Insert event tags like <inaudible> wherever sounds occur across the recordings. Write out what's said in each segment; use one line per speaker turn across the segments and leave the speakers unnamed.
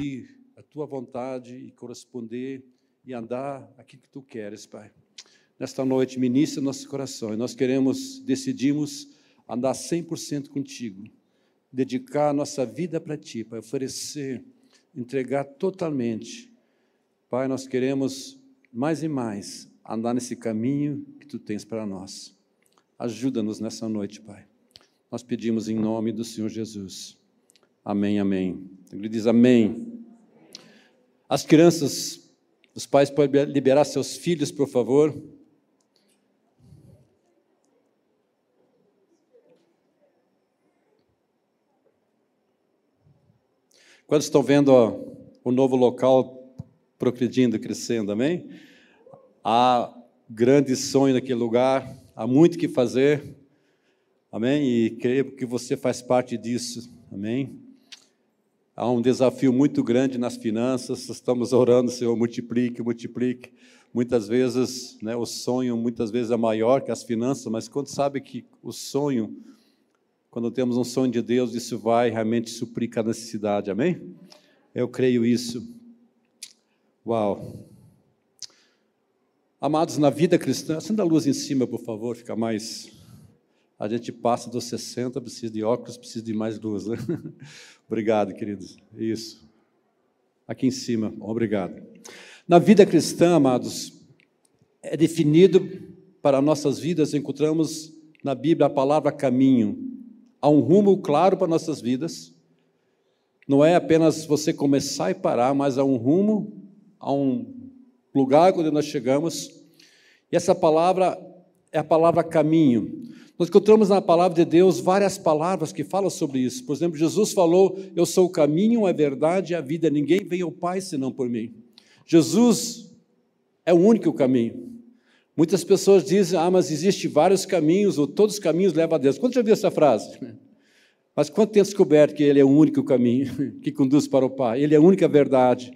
ouvir a tua vontade e corresponder e andar aquilo que tu queres, Pai. Nesta noite, ministra nosso coração e nós queremos, decidimos andar 100% contigo, dedicar nossa vida para ti, Pai, oferecer, entregar totalmente. Pai, nós queremos mais e mais andar nesse caminho que tu tens para nós. Ajuda-nos nessa noite, Pai. Nós pedimos em nome do Senhor Jesus. Amém, amém. Ele diz amém. As crianças, os pais podem liberar seus filhos, por favor. Quando estão vendo ó, o novo local progredindo, crescendo, amém? Há grande sonho naquele lugar, há muito que fazer, amém? E creio que você faz parte disso, amém? Há um desafio muito grande nas finanças, estamos orando, Senhor, multiplique, multiplique. Muitas vezes, né, o sonho muitas vezes é maior que as finanças, mas quando sabe que o sonho, quando temos um sonho de Deus, isso vai realmente suprir cada necessidade, amém? Eu creio isso. Uau! Amados, na vida cristã, acenda a luz em cima, por favor, fica mais. A gente passa dos 60, precisa de óculos, precisa de mais luz. Né? <laughs> Obrigado, queridos. Isso. Aqui em cima, obrigado. Na vida cristã, amados, é definido para nossas vidas, encontramos na Bíblia a palavra caminho. Há um rumo claro para nossas vidas. Não é apenas você começar e parar, mas há um rumo, há um lugar onde nós chegamos. E essa palavra é a palavra caminho. Nós encontramos na palavra de Deus várias palavras que falam sobre isso. Por exemplo, Jesus falou: Eu sou o caminho, a verdade e a vida. Ninguém vem ao Pai senão por mim. Jesus é o único caminho. Muitas pessoas dizem: Ah, mas existem vários caminhos, ou todos os caminhos levam a Deus. Quanto já viu essa frase? <laughs> Mas quanto tem descoberto que Ele é o único caminho <laughs> que conduz para o Pai? Ele é a única verdade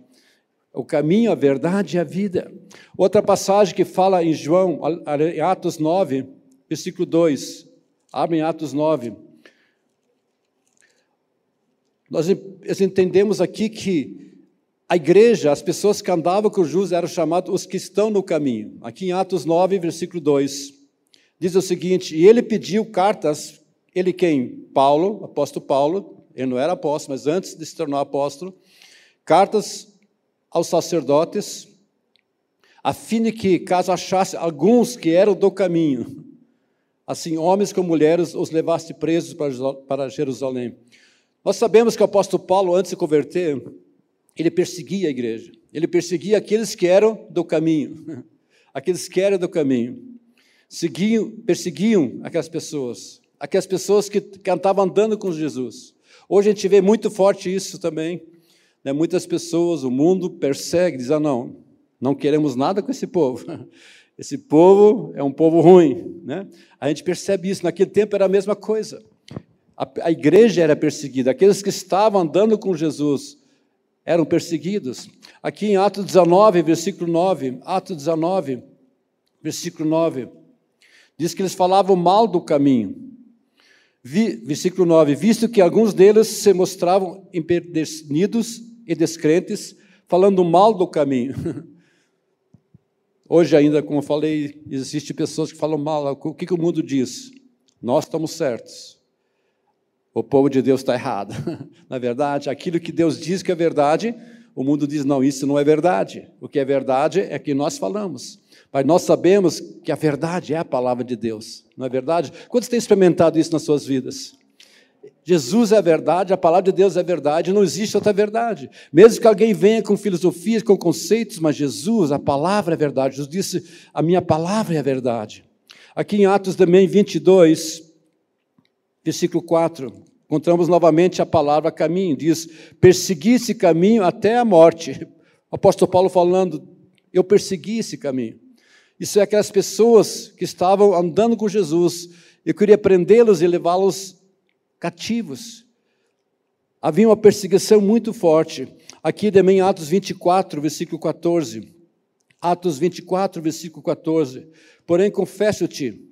o caminho, a verdade e a vida. Outra passagem que fala em João, Atos 9, versículo 2. Abre em Atos 9. Nós entendemos aqui que a igreja, as pessoas que andavam com Jesus eram chamados os que estão no caminho. Aqui em Atos 9, versículo 2, diz o seguinte: E ele pediu cartas, ele quem? Paulo, apóstolo Paulo, ele não era apóstolo, mas antes de se tornar apóstolo, cartas aos sacerdotes, a fim de que, caso achasse alguns que eram do caminho, assim homens como mulheres, os levasse presos para Jerusalém. Nós sabemos que o apóstolo Paulo, antes de converter, ele perseguia a igreja, ele perseguia aqueles que eram do caminho, <laughs> aqueles que eram do caminho, seguiam, perseguiam aquelas pessoas, aquelas pessoas que, que estavam andando com Jesus. Hoje a gente vê muito forte isso também, né, muitas pessoas, o mundo persegue, diz: ah, não, não queremos nada com esse povo. <laughs> Esse povo é um povo ruim. Né? A gente percebe isso. Naquele tempo era a mesma coisa. A, a igreja era perseguida, aqueles que estavam andando com Jesus eram perseguidos. Aqui em Atos 19, versículo 9, Atos 19, versículo 9, diz que eles falavam mal do caminho. Vi, versículo 9: Visto que alguns deles se mostravam empedernidos e descrentes, falando mal do caminho. <laughs> Hoje ainda, como eu falei, existem pessoas que falam mal. O que, que o mundo diz? Nós estamos certos. O povo de Deus está errado. <laughs> Na verdade, aquilo que Deus diz que é verdade, o mundo diz, não, isso não é verdade. O que é verdade é que nós falamos. Mas nós sabemos que a verdade é a palavra de Deus, não é verdade? Quantos têm experimentado isso nas suas vidas? Jesus é a verdade, a palavra de Deus é a verdade, não existe outra verdade. Mesmo que alguém venha com filosofias, com conceitos, mas Jesus, a palavra é a verdade. Jesus disse: A minha palavra é a verdade. Aqui em Atos também 22, versículo 4, encontramos novamente a palavra caminho. Diz: Persegui esse caminho até a morte. O apóstolo Paulo falando: Eu persegui esse caminho. Isso é aquelas pessoas que estavam andando com Jesus. Eu queria prendê-los e levá-los cativos. Havia uma perseguição muito forte. Aqui também, Atos 24, versículo 14. Atos 24, versículo 14. Porém, confesso-te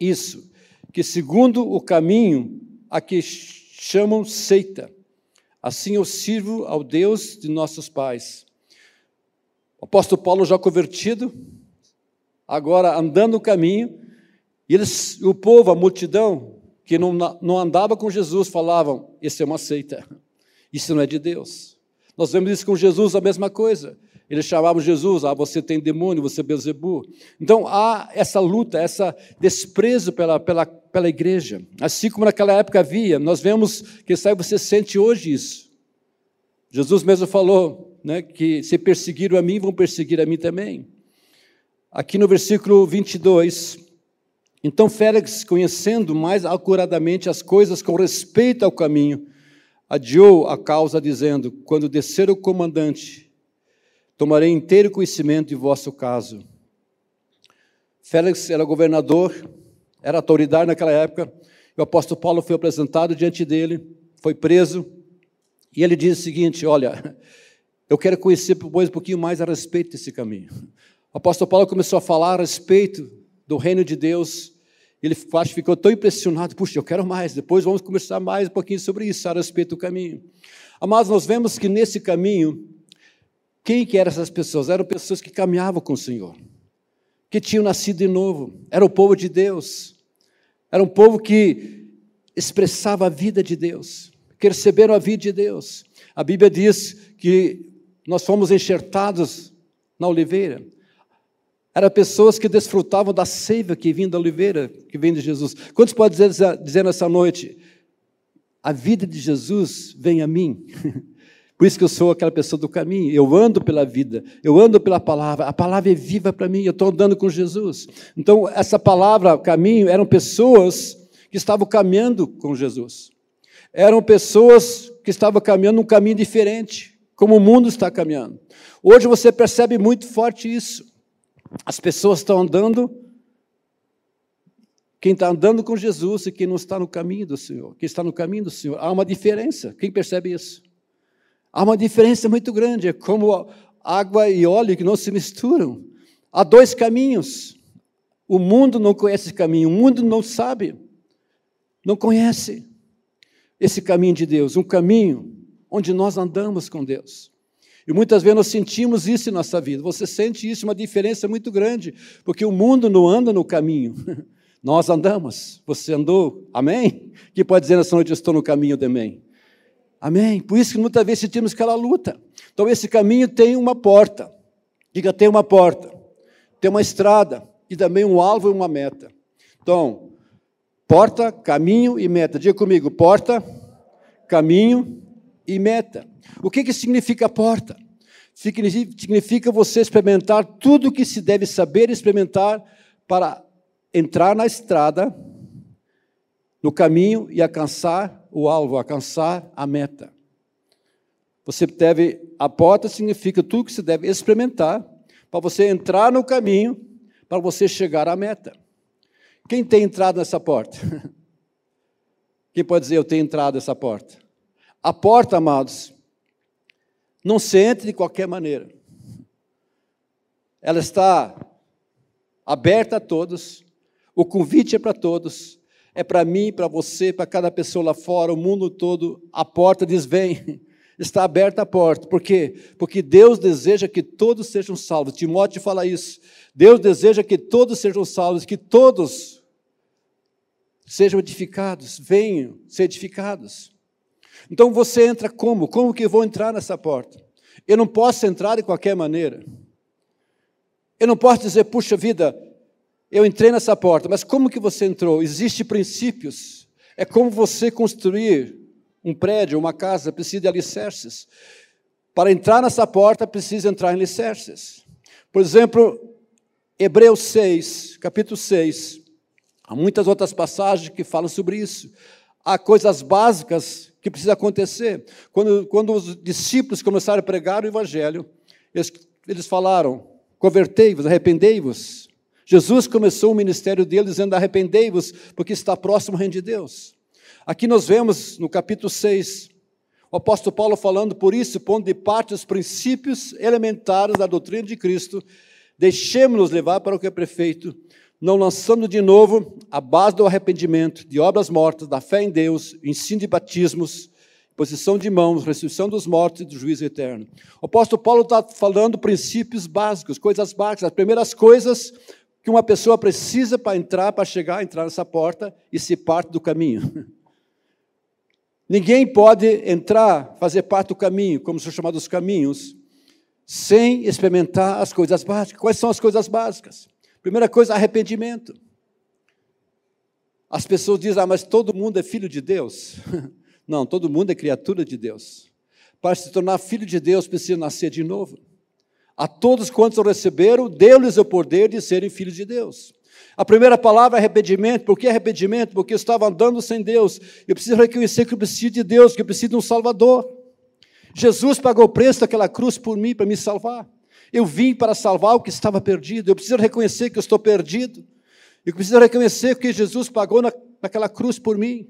isso, que segundo o caminho a que chamam seita, Assim eu sirvo ao Deus de nossos pais. O apóstolo Paulo, já convertido, agora andando o caminho, e eles, o povo, a multidão, que não, não andava com Jesus, falavam: Isso é uma seita, isso não é de Deus. Nós vemos isso com Jesus, a mesma coisa. Eles chamavam Jesus, ah, você tem demônio, você é Beelzebub. Então há essa luta, esse desprezo pela, pela, pela igreja. Assim como naquela época havia, nós vemos, quem sabe você sente hoje isso. Jesus mesmo falou né, que se perseguiram a mim, vão perseguir a mim também. Aqui no versículo 22, então Félix, conhecendo mais acuradamente as coisas com respeito ao caminho, adiou a causa, dizendo: Quando descer o comandante tomarei inteiro conhecimento de vosso caso. Félix era governador, era autoridade naquela época, e o apóstolo Paulo foi apresentado diante dele, foi preso, e ele diz o seguinte: Olha, eu quero conhecer um pouquinho mais a respeito desse caminho. O apóstolo Paulo começou a falar a respeito do reino de Deus, ele ficou tão impressionado, puxa, eu quero mais, depois vamos conversar mais um pouquinho sobre isso, a respeito do caminho. Mas nós vemos que nesse caminho, quem que eram essas pessoas? Eram pessoas que caminhavam com o Senhor, que tinham nascido de novo, era o povo de Deus, era um povo que expressava a vida de Deus, que receberam a vida de Deus. A Bíblia diz que nós fomos enxertados na oliveira. Eram pessoas que desfrutavam da seiva que vinha da oliveira, que vem de Jesus. Quantos podem dizer, dizer nessa noite? A vida de Jesus vem a mim. <laughs> Por isso que eu sou aquela pessoa do caminho, eu ando pela vida, eu ando pela palavra, a palavra é viva para mim, eu estou andando com Jesus. Então, essa palavra, caminho, eram pessoas que estavam caminhando com Jesus. Eram pessoas que estavam caminhando um caminho diferente, como o mundo está caminhando. Hoje você percebe muito forte isso. As pessoas estão andando, quem está andando com Jesus e quem não está no caminho do Senhor, quem está no caminho do Senhor. Há uma diferença. Quem percebe isso? Há uma diferença muito grande, é como água e óleo que não se misturam. Há dois caminhos. O mundo não conhece esse caminho, o mundo não sabe, não conhece esse caminho de Deus, um caminho onde nós andamos com Deus. E muitas vezes nós sentimos isso em nossa vida. Você sente isso, uma diferença muito grande, porque o mundo não anda no caminho. <laughs> Nós andamos. Você andou? Amém? Que pode dizer nessa noite, eu estou no caminho também. Amém? Por isso que muitas vezes sentimos aquela luta. Então, esse caminho tem uma porta. Diga, tem uma porta. Tem uma estrada. E também um alvo e uma meta. Então, porta, caminho e meta. Diga comigo, porta, caminho e meta. O que, que significa porta? Significa você experimentar tudo o que se deve saber experimentar para entrar na estrada, no caminho e alcançar o alvo, alcançar a meta. Você deve, a porta significa tudo que você deve experimentar para você entrar no caminho, para você chegar à meta. Quem tem entrado nessa porta? <laughs> Quem pode dizer eu tenho entrado nessa porta? A porta, amados, não se entra de qualquer maneira. Ela está aberta a todos, o convite é para todos, é para mim, para você, para cada pessoa lá fora, o mundo todo. A porta diz: vem. <laughs> Está aberta a porta. Por quê? Porque Deus deseja que todos sejam salvos. Timóteo fala isso. Deus deseja que todos sejam salvos, que todos sejam edificados, venham ser edificados. Então você entra como? Como que eu vou entrar nessa porta? Eu não posso entrar de qualquer maneira. Eu não posso dizer, puxa vida, eu entrei nessa porta, mas como que você entrou? Existem princípios. É como você construir um prédio, uma casa, precisa de alicerces. Para entrar nessa porta, precisa entrar em alicerces. Por exemplo, Hebreus 6, capítulo 6. Há muitas outras passagens que falam sobre isso. Há coisas básicas que precisam acontecer. Quando, quando os discípulos começaram a pregar o Evangelho, eles, eles falaram: convertei-vos, arrependei-vos. Jesus começou o ministério dele dizendo: arrependei-vos, porque está próximo o reino de Deus. Aqui nós vemos no capítulo 6, o apóstolo Paulo falando por isso, pondo de parte os princípios elementares da doutrina de Cristo, deixemos-nos levar para o que é perfeito, não lançando de novo a base do arrependimento, de obras mortas, da fé em Deus, ensino de batismos, posição de mãos, ressurreição dos mortos e do juízo eterno. O apóstolo Paulo está falando princípios básicos, coisas básicas, as primeiras coisas que uma pessoa precisa para entrar, para chegar, entrar nessa porta e ser parte do caminho. <laughs> Ninguém pode entrar, fazer parte do caminho, como são chamados caminhos, sem experimentar as coisas básicas. Quais são as coisas básicas? Primeira coisa, arrependimento. As pessoas dizem, ah, mas todo mundo é filho de Deus. <laughs> Não, todo mundo é criatura de Deus. Para se tornar filho de Deus, precisa nascer de novo. A todos quantos o receberam, deu-lhes o poder de serem filhos de Deus. A primeira palavra é arrependimento. Por que arrependimento? Porque eu estava andando sem Deus. Eu preciso reconhecer que eu preciso de Deus, que eu preciso de um Salvador. Jesus pagou o preço daquela cruz por mim, para me salvar. Eu vim para salvar o que estava perdido. Eu preciso reconhecer que eu estou perdido. Eu preciso reconhecer que Jesus pagou na, naquela cruz por mim.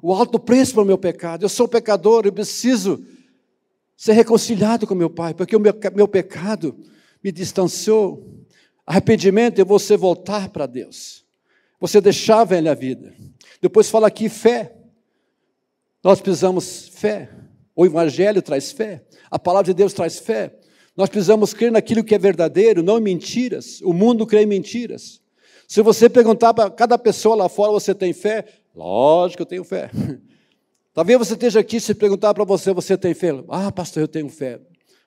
O alto preço para o meu pecado. Eu sou pecador, eu preciso ser reconciliado com meu Pai, porque o meu, meu pecado me distanciou Arrependimento é você voltar para Deus, você deixar a velha vida. Depois fala aqui fé. Nós precisamos fé. O Evangelho traz fé, a palavra de Deus traz fé. Nós precisamos crer naquilo que é verdadeiro, não em mentiras. O mundo crê em mentiras. Se você perguntar para cada pessoa lá fora, você tem fé? Lógico que eu tenho fé. <laughs> Talvez você esteja aqui se perguntar para você, você tem fé? Ah, pastor, eu tenho fé.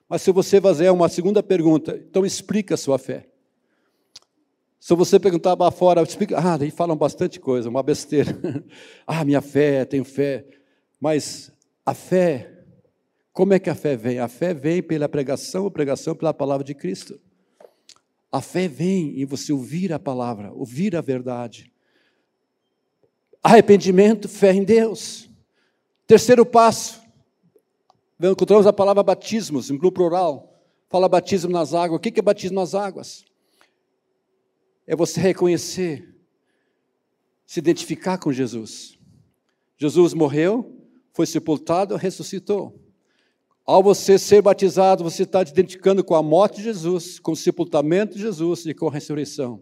Mas se você fazer uma segunda pergunta, então explica a sua fé. Se você perguntar para fora, explica, ah, daí falam bastante coisa, uma besteira. <laughs> ah, minha fé, tenho fé. Mas a fé, como é que a fé vem? A fé vem pela pregação, a pregação pela palavra de Cristo. A fé vem em você ouvir a palavra, ouvir a verdade. Arrependimento, fé em Deus. Terceiro passo, encontramos a palavra batismos, em plural. Fala batismo nas águas. O que é batismo nas águas? é você reconhecer, se identificar com Jesus. Jesus morreu, foi sepultado, ressuscitou. Ao você ser batizado, você está te identificando com a morte de Jesus, com o sepultamento de Jesus e com a ressurreição.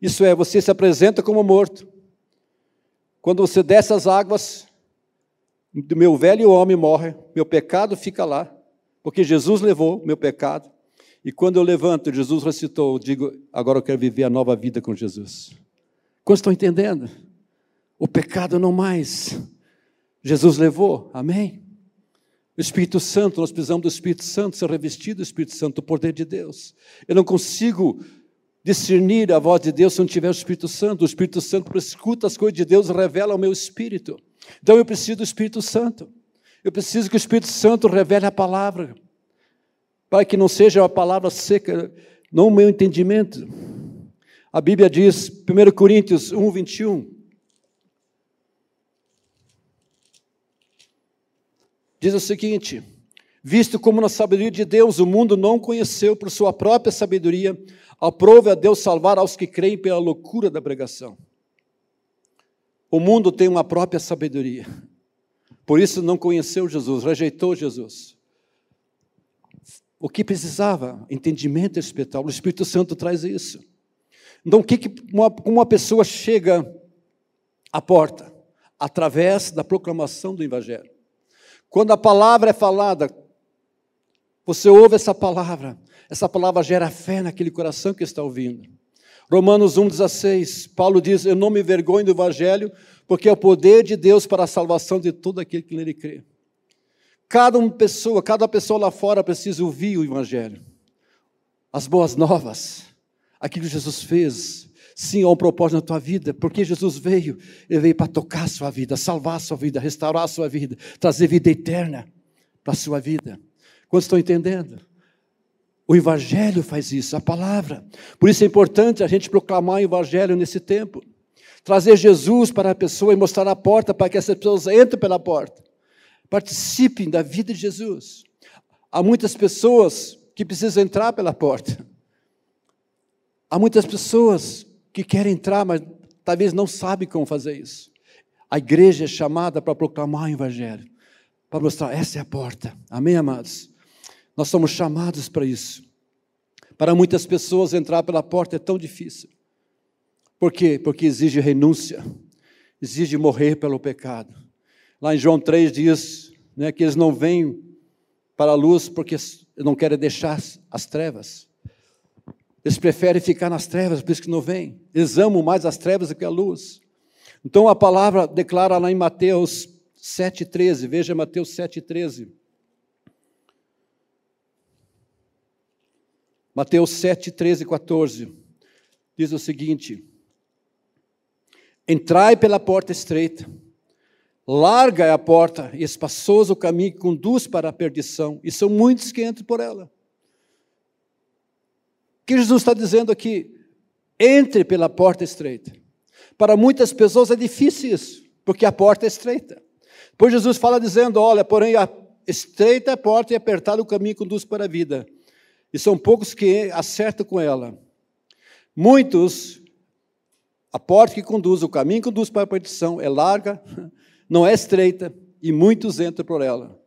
Isso é, você se apresenta como morto. Quando você desce as águas, meu velho homem morre, meu pecado fica lá, porque Jesus levou meu pecado. E quando eu levanto, Jesus recitou, eu digo, agora eu quero viver a nova vida com Jesus. Quando estão entendendo? O pecado não mais. Jesus levou, amém? O Espírito Santo, nós precisamos do Espírito Santo, ser revestido do Espírito Santo, o poder de Deus. Eu não consigo discernir a voz de Deus se não tiver o Espírito Santo. O Espírito Santo escuta as coisas de Deus e revela ao meu espírito. Então eu preciso do Espírito Santo. Eu preciso que o Espírito Santo revele a palavra para que não seja uma palavra seca no meu entendimento. A Bíblia diz, 1 Coríntios 1, 21, diz o seguinte: Visto como na sabedoria de Deus o mundo não conheceu por sua própria sabedoria, aprove a Deus salvar aos que creem pela loucura da pregação. O mundo tem uma própria sabedoria, por isso não conheceu Jesus, rejeitou Jesus o que precisava, entendimento espiritual. O Espírito Santo traz isso. Então, o que, que uma, uma pessoa chega à porta? Através da proclamação do Evangelho. Quando a palavra é falada, você ouve essa palavra, essa palavra gera fé naquele coração que está ouvindo. Romanos 1,16, Paulo diz: Eu não me vergonho do Evangelho, porque é o poder de Deus para a salvação de todo aquele que nele crê. Cada uma pessoa, cada pessoa lá fora precisa ouvir o Evangelho. As boas novas, aquilo que Jesus fez. Sim, há um propósito na tua vida, porque Jesus veio, Ele veio para tocar a sua vida, salvar a sua vida, restaurar a sua vida, trazer vida eterna para a sua vida. Quantos estão entendendo? O Evangelho faz isso, a palavra. Por isso é importante a gente proclamar o Evangelho nesse tempo. Trazer Jesus para a pessoa e mostrar a porta para que essas pessoas entrem pela porta. Participem da vida de Jesus. Há muitas pessoas que precisam entrar pela porta. Há muitas pessoas que querem entrar, mas talvez não sabem como fazer isso. A igreja é chamada para proclamar o Evangelho, para mostrar, essa é a porta. Amém, amados? Nós somos chamados para isso. Para muitas pessoas, entrar pela porta é tão difícil. Por quê? Porque exige renúncia, exige morrer pelo pecado. Lá em João 3 diz: né, que eles não vêm para a luz porque não querem deixar as trevas. Eles preferem ficar nas trevas, por isso que não vêm. Eles amam mais as trevas do que a luz. Então a palavra declara lá em Mateus 7,13, veja Mateus 7,13. Mateus 7, 13 e 14, diz o seguinte: Entrai pela porta estreita, larga é a porta e espaçoso o caminho que conduz para a perdição, e são muitos que entram por ela. Que Jesus está dizendo aqui? Entre pela porta estreita. Para muitas pessoas é difícil isso, porque a porta é estreita. Pois Jesus fala dizendo: Olha, porém, a estreita é a porta e apertado o caminho conduz para a vida e são poucos que acertam com ela. Muitos, a porta que conduz, o caminho que conduz para a perdição é larga, <laughs> não é estreita, e muitos entram por ela.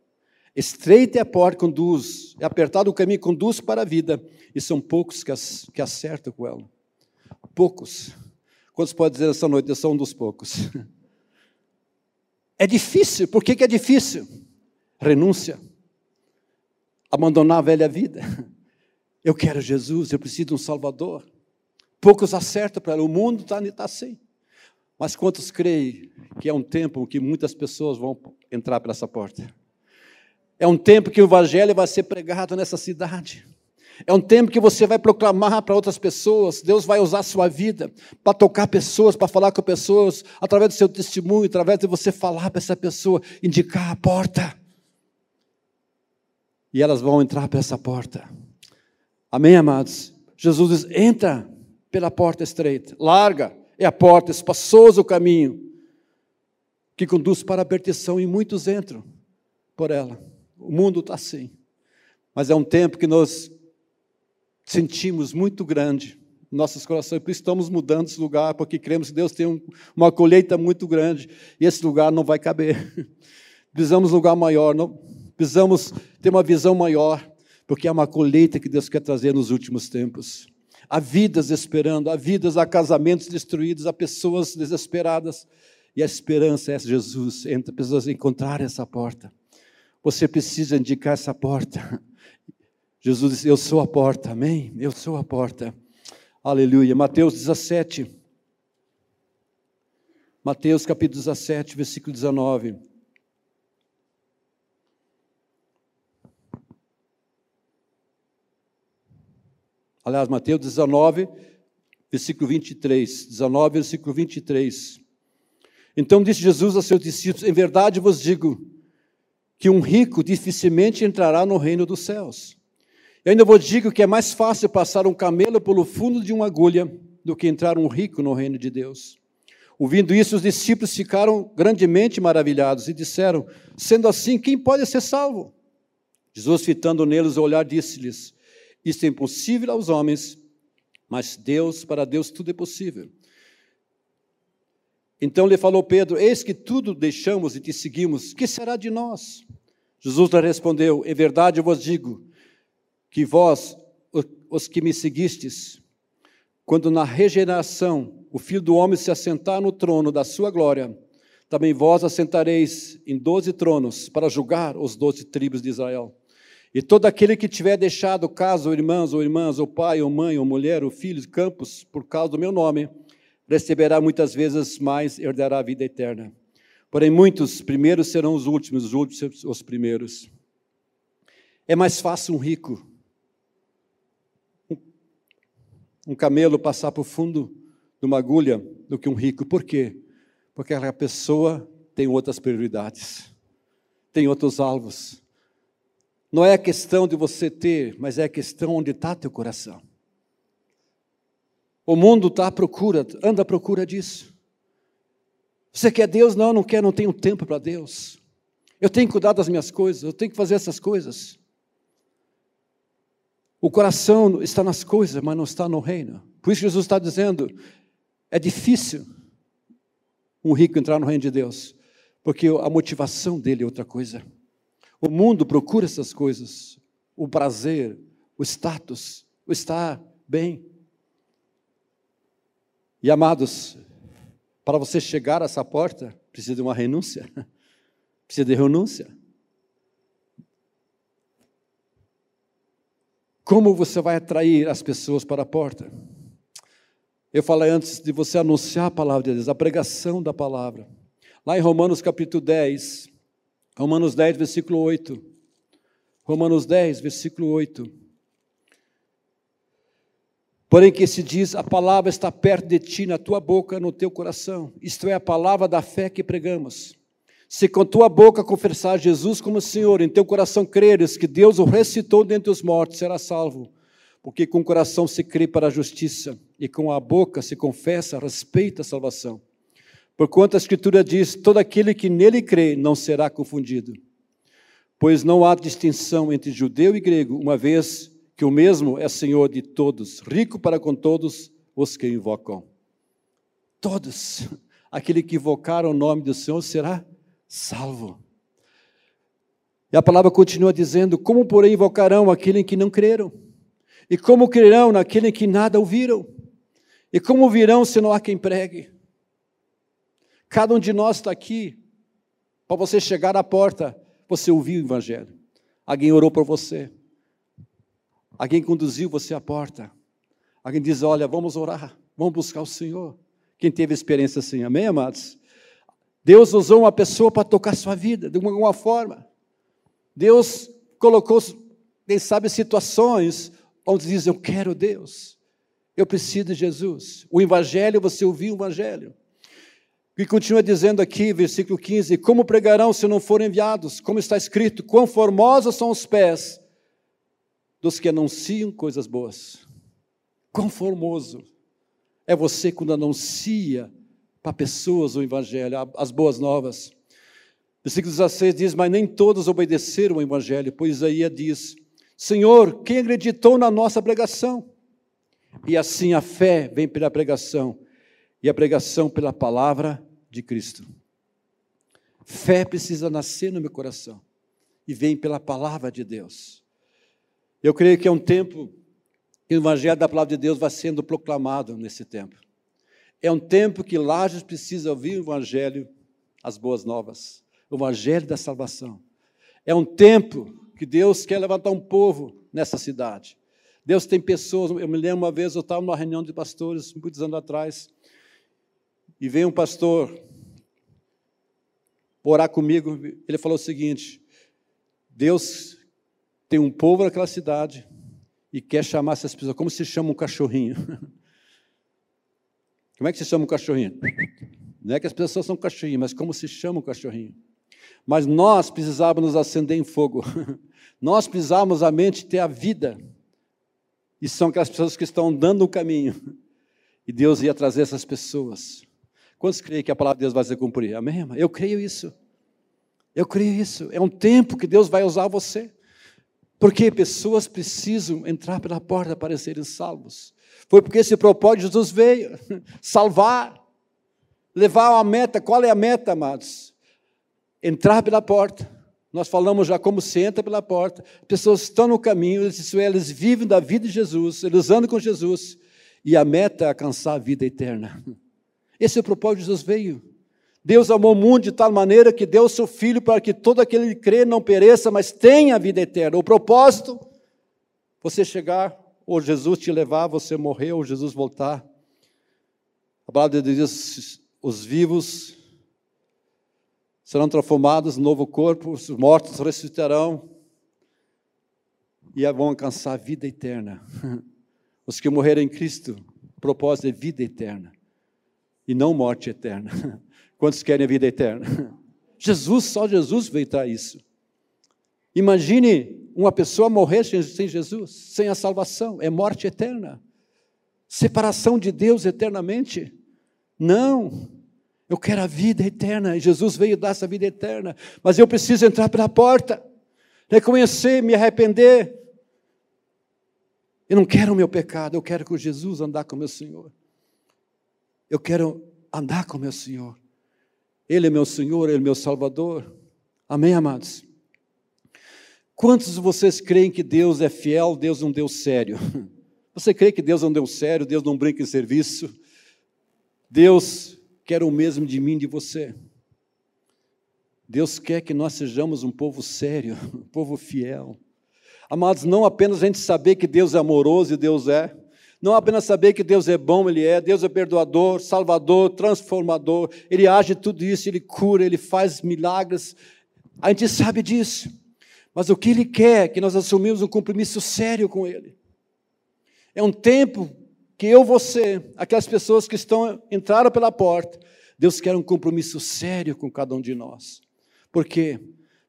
Estreita é a porta conduz, é apertado o caminho conduz para a vida, e são poucos que, que acertam com ela. Poucos. Quantos podem dizer essa noite? Eu sou um dos poucos. <laughs> É difícil. Por que, que é difícil? Renúncia. Abandonar a velha vida. <laughs> Eu quero Jesus, eu preciso de um Salvador. Poucos acertam para ela, o mundo está tá assim. Mas quantos creem que é um tempo que muitas pessoas vão entrar para essa porta? É um tempo que o Evangelho vai ser pregado nessa cidade. É um tempo que você vai proclamar para outras pessoas. Deus vai usar a sua vida para tocar pessoas, para falar com pessoas, através do seu testemunho, através de você falar para essa pessoa, indicar a porta. E elas vão entrar para essa porta. Amém, amados? Jesus diz: entra pela porta estreita, larga é a porta, espaçoso o caminho que conduz para a perdição, e muitos entram por ela. O mundo está assim. Mas é um tempo que nós sentimos muito grande nossos corações, por isso estamos mudando esse lugar, porque cremos que Deus tem um, uma colheita muito grande, e esse lugar não vai caber. <laughs> Precisamos lugar maior, não, precisamos ter uma visão maior porque é uma colheita que Deus quer trazer nos últimos tempos. Há vidas esperando, há vidas, há casamentos destruídos, há pessoas desesperadas. E a esperança é Jesus, entre pessoas encontrar essa porta. Você precisa indicar essa porta. Jesus disse: Eu sou a porta, amém? Eu sou a porta. Aleluia. Mateus 17. Mateus capítulo 17, versículo 19. Aliás, Mateus 19, versículo 23. 19, versículo 23. Então disse Jesus a seus discípulos: Em verdade vos digo que um rico dificilmente entrará no reino dos céus. Eu ainda vos digo que é mais fácil passar um camelo pelo fundo de uma agulha do que entrar um rico no reino de Deus. Ouvindo isso, os discípulos ficaram grandemente maravilhados e disseram: Sendo assim, quem pode ser salvo? Jesus, fitando neles o olhar, disse-lhes: isso é impossível aos homens, mas Deus, para Deus tudo é possível. Então lhe falou Pedro: Eis que tudo deixamos e te seguimos, que será de nós? Jesus lhe respondeu: Em verdade eu vos digo que vós, os que me seguistes, quando na regeneração o Filho do Homem se assentar no trono da sua glória, também vós assentareis em doze tronos para julgar os doze tribos de Israel. E todo aquele que tiver deixado casa, ou irmãos, ou irmãs, ou pai, ou mãe, ou mulher, ou filhos, campos, por causa do meu nome, receberá muitas vezes mais, herdará a vida eterna. Porém, muitos primeiros serão os últimos, os últimos os primeiros. É mais fácil um rico, um camelo passar por fundo de uma agulha do que um rico. Por quê? Porque aquela pessoa tem outras prioridades, tem outros alvos não é a questão de você ter, mas é a questão onde está teu coração. O mundo está à procura, anda à procura disso. Você quer Deus? Não, não quer, não tenho tempo para Deus. Eu tenho que cuidar das minhas coisas, eu tenho que fazer essas coisas. O coração está nas coisas, mas não está no reino. Por isso Jesus está dizendo: é difícil um rico entrar no reino de Deus, porque a motivação dele é outra coisa. O mundo procura essas coisas, o prazer, o status, o estar bem. E amados, para você chegar a essa porta, precisa de uma renúncia, <laughs> precisa de renúncia. Como você vai atrair as pessoas para a porta? Eu falei antes de você anunciar a palavra de Deus, a pregação da palavra. Lá em Romanos capítulo 10, Romanos 10, versículo 8. Romanos 10, versículo 8. Porém, que se diz: a palavra está perto de ti, na tua boca, no teu coração. Isto é a palavra da fé que pregamos. Se com tua boca confessar Jesus como Senhor, em teu coração creres que Deus o ressuscitou dentre os mortos, será salvo. Porque com o coração se crê para a justiça, e com a boca se confessa a respeito à salvação. Porquanto a Escritura diz: todo aquele que nele crê não será confundido. Pois não há distinção entre judeu e grego, uma vez que o mesmo é Senhor de todos, rico para com todos os que invocam. Todos, <laughs> aquele que invocar o nome do Senhor será salvo. E a palavra continua dizendo: Como, porém, invocarão aquele em que não creram? E como crerão naquele em que nada ouviram? E como virão se não há quem pregue? Cada um de nós está aqui, para você chegar à porta, você ouviu o Evangelho. Alguém orou por você, Alguém conduziu você à porta. Alguém diz: Olha, vamos orar, vamos buscar o Senhor. Quem teve experiência assim, amém, amados? Deus usou uma pessoa para tocar sua vida, de alguma forma. Deus colocou, quem sabe, situações onde diz: Eu quero Deus, eu preciso de Jesus. O Evangelho, você ouviu o Evangelho. E continua dizendo aqui, versículo 15: Como pregarão se não forem enviados? Como está escrito: Quão formosos são os pés dos que anunciam coisas boas. Quão formoso é você quando anuncia para pessoas o Evangelho, as boas novas. Versículo 16 diz: Mas nem todos obedeceram ao Evangelho, pois Isaías diz: Senhor, quem acreditou na nossa pregação? E assim a fé vem pela pregação, e a pregação pela palavra de Cristo. Fé precisa nascer no meu coração, e vem pela palavra de Deus. Eu creio que é um tempo que o Evangelho da Palavra de Deus vai sendo proclamado nesse tempo. É um tempo que Lages precisa ouvir o Evangelho, as boas novas, o Evangelho da salvação. É um tempo que Deus quer levantar um povo nessa cidade. Deus tem pessoas, eu me lembro uma vez, eu estava numa reunião de pastores, muitos anos atrás, e veio um pastor orar comigo, ele falou o seguinte: Deus tem um povo naquela cidade e quer chamar essas pessoas. Como se chama um cachorrinho? <laughs> Como é que se chama um cachorrinho? Não é que as pessoas são cachorrinhos, mas como se chama um cachorrinho? Mas nós precisávamos acender em fogo. <laughs> Nós precisávamos a mente ter a vida. E são aquelas pessoas que estão andando no caminho. E Deus ia trazer essas pessoas. Quantos creem que a palavra de Deus vai se cumprir? Amém? Eu creio isso. Eu creio isso. É um tempo que Deus vai usar você. Porque pessoas precisam entrar pela porta para serem salvos. Foi porque esse propósito Jesus veio <laughs> salvar, levar a meta. Qual é a meta, amados? Entrar pela porta. Nós falamos já como se entra pela porta. Pessoas estão no caminho, eles, eles vivem da vida de Jesus, eles andam com Jesus. E a meta é alcançar a vida eterna. <laughs> Esse é o propósito de Jesus veio. Deus amou o mundo de tal maneira que deu o seu Filho para que todo aquele que crê não pereça, mas tenha a vida eterna. O propósito, você chegar, ou Jesus te levar, você morrer, ou Jesus voltar. A palavra de Deus os vivos serão transformados em novo corpo, os mortos ressuscitarão e vão alcançar a vida eterna. <laughs> Os que morreram em Cristo, o propósito é vida eterna e não morte eterna. <laughs> Quantos querem a vida eterna? <laughs> Jesus, só Jesus veio dar isso. Imagine uma pessoa morrer sem Jesus, sem a salvação, é morte eterna. Separação de Deus eternamente. Não, eu quero a vida eterna, e Jesus veio dar essa vida eterna, mas eu preciso entrar pela porta, reconhecer, me arrepender. Eu não quero o meu pecado, eu quero com Jesus andar com o meu Senhor. Eu quero andar com o meu Senhor. Ele é meu Senhor, Ele é meu Salvador. Amém, amados? Quantos de vocês creem que Deus é fiel, Deus é um Deus sério? <laughs> Você crê que Deus é um Deus sério, Deus não brinca em serviço? Deus quer o mesmo de mim e de você. Deus quer que nós sejamos um povo sério, <laughs> um povo fiel. Amados, não apenas a gente saber que Deus é amoroso e Deus é, não apenas saber que Deus é bom, Ele é, Deus é perdoador, salvador, transformador, Ele age tudo isso, Ele cura, Ele faz milagres, a gente sabe disso, mas o que Ele quer é que nós assumimos um compromisso sério com Ele. É um tempo que eu, você, aquelas pessoas que estão entraram pela porta, Deus quer um compromisso sério com cada um de nós. Por quê?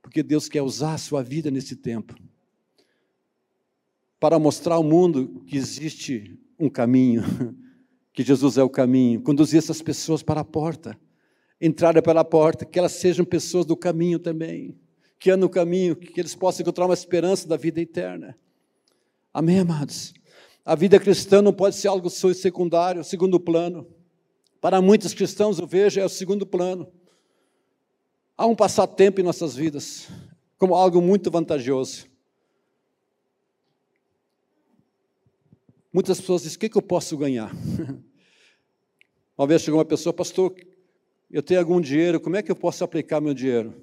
Porque Deus quer usar a sua vida nesse tempo para mostrar ao mundo que existe um caminho, <laughs> que Jesus é o caminho, conduzir essas pessoas para a porta, entrarem pela porta, que elas sejam pessoas do caminho também, que andam no caminho, que eles possam encontrar uma esperança da vida eterna. Amém, amados? A vida cristã não pode ser algo secundário, segundo plano. Para muitos cristãos, eu vejo, é o segundo plano. Há um passatempo em nossas vidas, como algo muito vantajoso. Muitas pessoas dizem: o que, que eu posso ganhar? <laughs> Uma vez chegou uma pessoa, pastor, eu tenho algum dinheiro, como é que eu posso aplicar meu dinheiro?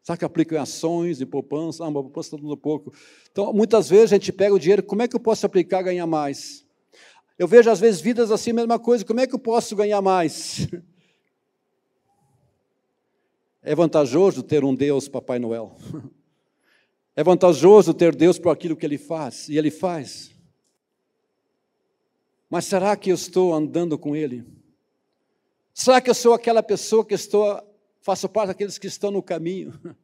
Será que aplico em ações, em poupança? Ah, uma poupança está dando pouco. Então, muitas vezes a gente pega o dinheiro, como é que eu posso aplicar ganhar mais? Eu vejo às vezes vidas assim, a mesma coisa, como é que eu posso ganhar mais? <laughs> É vantajoso ter um Deus, Papai Noel. <laughs> É vantajoso ter Deus por aquilo que Ele faz, e Ele faz. Mas será que eu estou andando com Ele? Será que eu sou aquela pessoa que estou, faço parte daqueles que estão no caminho, <laughs>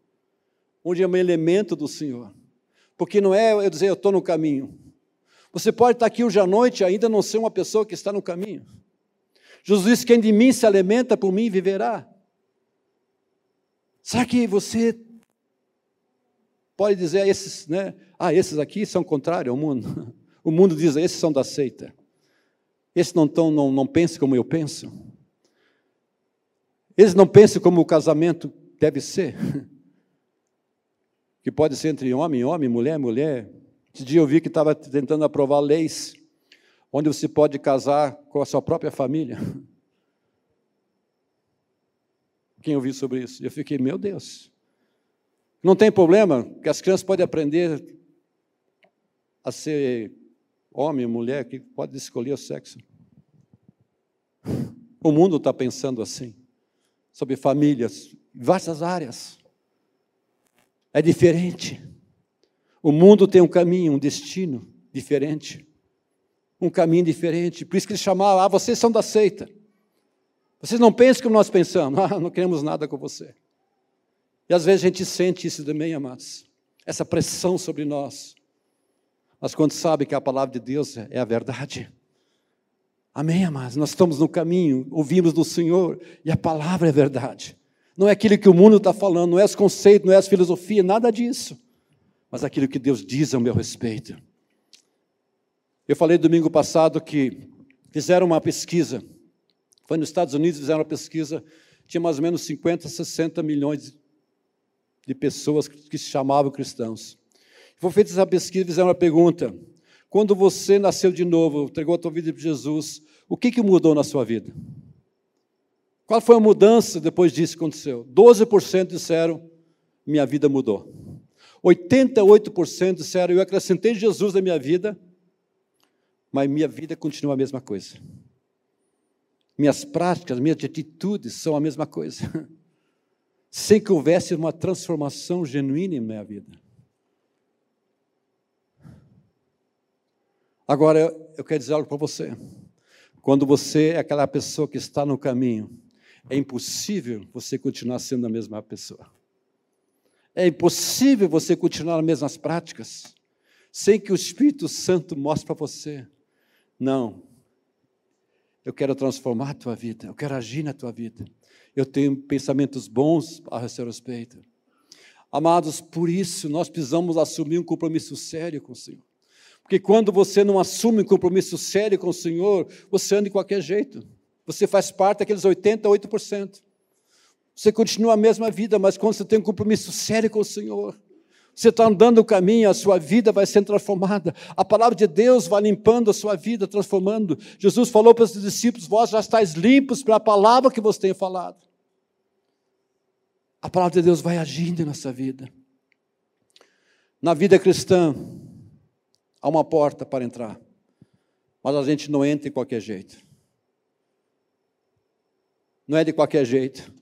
onde é um elemento do Senhor? Porque não é eu dizer eu estou no caminho. Você pode estar aqui hoje à noite ainda não ser uma pessoa que está no caminho. Jesus disse: Quem de mim se alimenta, por mim viverá. Será que você pode dizer a esses, né? Ah, esses aqui são contrários ao mundo. <laughs> O mundo diz: esses são da seita. Esses não, tão, não, não pensam como eu penso. Eles não pensam como o casamento deve ser. <laughs> Que pode ser entre homem, homem, mulher, mulher. Esse dia eu vi que estava tentando aprovar leis onde você pode casar com a sua própria família. <laughs> Quem ouviu sobre isso? Eu fiquei, meu Deus. Não tem problema, que as crianças podem aprender a ser homem, mulher, que pode escolher o sexo. O mundo está pensando assim, sobre famílias, várias áreas. É diferente. O mundo tem um caminho, um destino diferente. Um caminho diferente. Por isso que eles chamavam, ah, vocês são da seita. Vocês não pensam como nós pensamos. <laughs> Ah, não queremos nada com você. E às vezes a gente sente isso também, amados. Essa pressão sobre nós. Mas quando sabe que a palavra de Deus é a verdade. Amém, amados? Nós estamos no caminho, ouvimos do Senhor e a palavra é verdade. Não é aquilo que o mundo está falando, não é os conceitos, não é as filosofias, nada disso. Mas aquilo que Deus diz ao meu respeito. Eu falei domingo passado que fizeram uma pesquisa. Foi nos Estados Unidos, fizeram uma pesquisa. Tinha mais ou menos 50, 60 milhões de pessoas que se chamavam cristãos. Foi feita essa pesquisa, fizeram uma pergunta: quando você nasceu de novo, entregou a tua vida para Jesus, o que, que mudou na sua vida? Qual foi a mudança depois disso que aconteceu? 12% disseram: minha vida mudou. 88% disseram: eu acrescentei Jesus na minha vida, mas minha vida continua a mesma coisa. Minhas práticas, minhas atitudes são a mesma coisa. <laughs> Sem que houvesse uma transformação genuína em minha vida. Agora, eu quero dizer algo para você. Quando você é aquela pessoa que está no caminho, é impossível você continuar sendo a mesma pessoa. É impossível você continuar nas mesmas práticas, sem que o Espírito Santo mostre para você. Não. Eu quero transformar a tua vida, eu quero agir na tua vida. Eu tenho pensamentos bons a seu respeito. Amados, por isso nós precisamos assumir um compromisso sério com o Senhor. Porque quando você não assume um compromisso sério com o Senhor, você anda de qualquer jeito. Você faz parte daqueles 88%. Você continua a mesma vida, mas quando você tem um compromisso sério com o Senhor, você está andando o caminho, a sua vida vai sendo transformada. A palavra de Deus vai limpando a sua vida, transformando. Jesus falou para os discípulos: Vós já estáis limpos pela palavra que você tem falado. A palavra de Deus vai agindo em nossa vida. Na vida cristã, há uma porta para entrar, mas a gente não entra de qualquer jeito. Não é de qualquer jeito.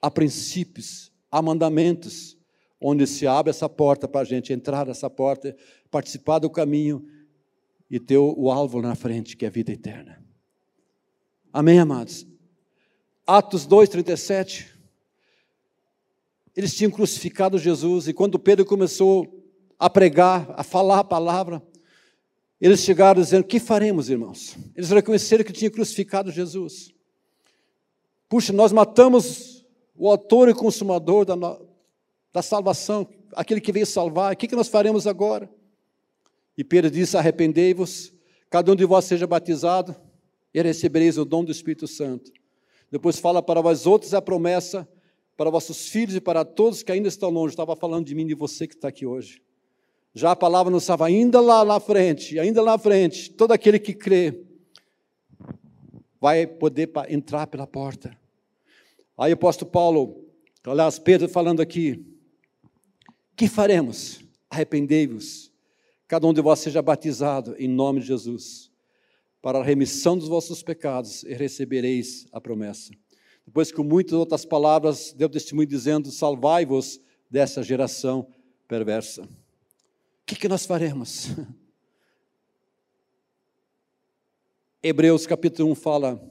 Há princípios, há mandamentos, onde se abre essa porta para a gente entrar nessa porta, participar do caminho e ter o alvo na frente, que é a vida eterna. Amém, amados? Atos 2,37. Eles tinham crucificado Jesus, e quando Pedro começou a pregar, a falar a palavra, eles chegaram dizendo: Que faremos, irmãos? Eles reconheceram que tinham crucificado Jesus. Puxa, nós matamos o autor e consumador da, da salvação, aquele que veio salvar, o que, que nós faremos agora? E Pedro disse: Arrependei-vos, cada um de vós seja batizado, e recebereis o dom do Espírito Santo. Depois fala para vós outros a promessa para vossos filhos e para todos que ainda estão longe. Estava falando de mim e de você que está aqui hoje. Já a palavra nos estava ainda lá na frente, ainda lá na frente. Todo aquele que crê vai poder entrar pela porta. Aí o apóstolo Paulo, aliás, Pedro falando aqui, que faremos? Arrependei-vos, cada um de vós seja batizado em nome de Jesus, para a remissão dos vossos pecados e recebereis a promessa. Depois, com muitas outras palavras, deu testemunho dizendo: Salvai-vos dessa geração perversa. Que, que nós faremos? <laughs> Hebreus capítulo 1 fala: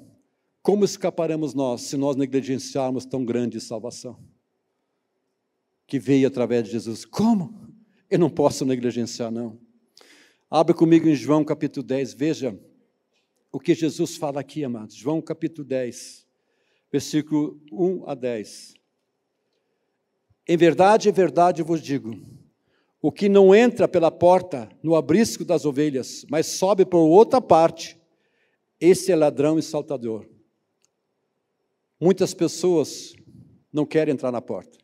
Como escaparemos nós se nós negligenciarmos tão grande salvação? que veio através de Jesus. Como? Eu não posso negligenciar, não. Abra comigo em João capítulo 10, veja o que Jesus fala aqui, amados. João capítulo 10, versículo 1 a 10. Em verdade, em verdade vos digo: o que não entra pela porta no abrisco das ovelhas, mas sobe por outra parte, esse é ladrão e saltador. Muitas pessoas não querem entrar na porta.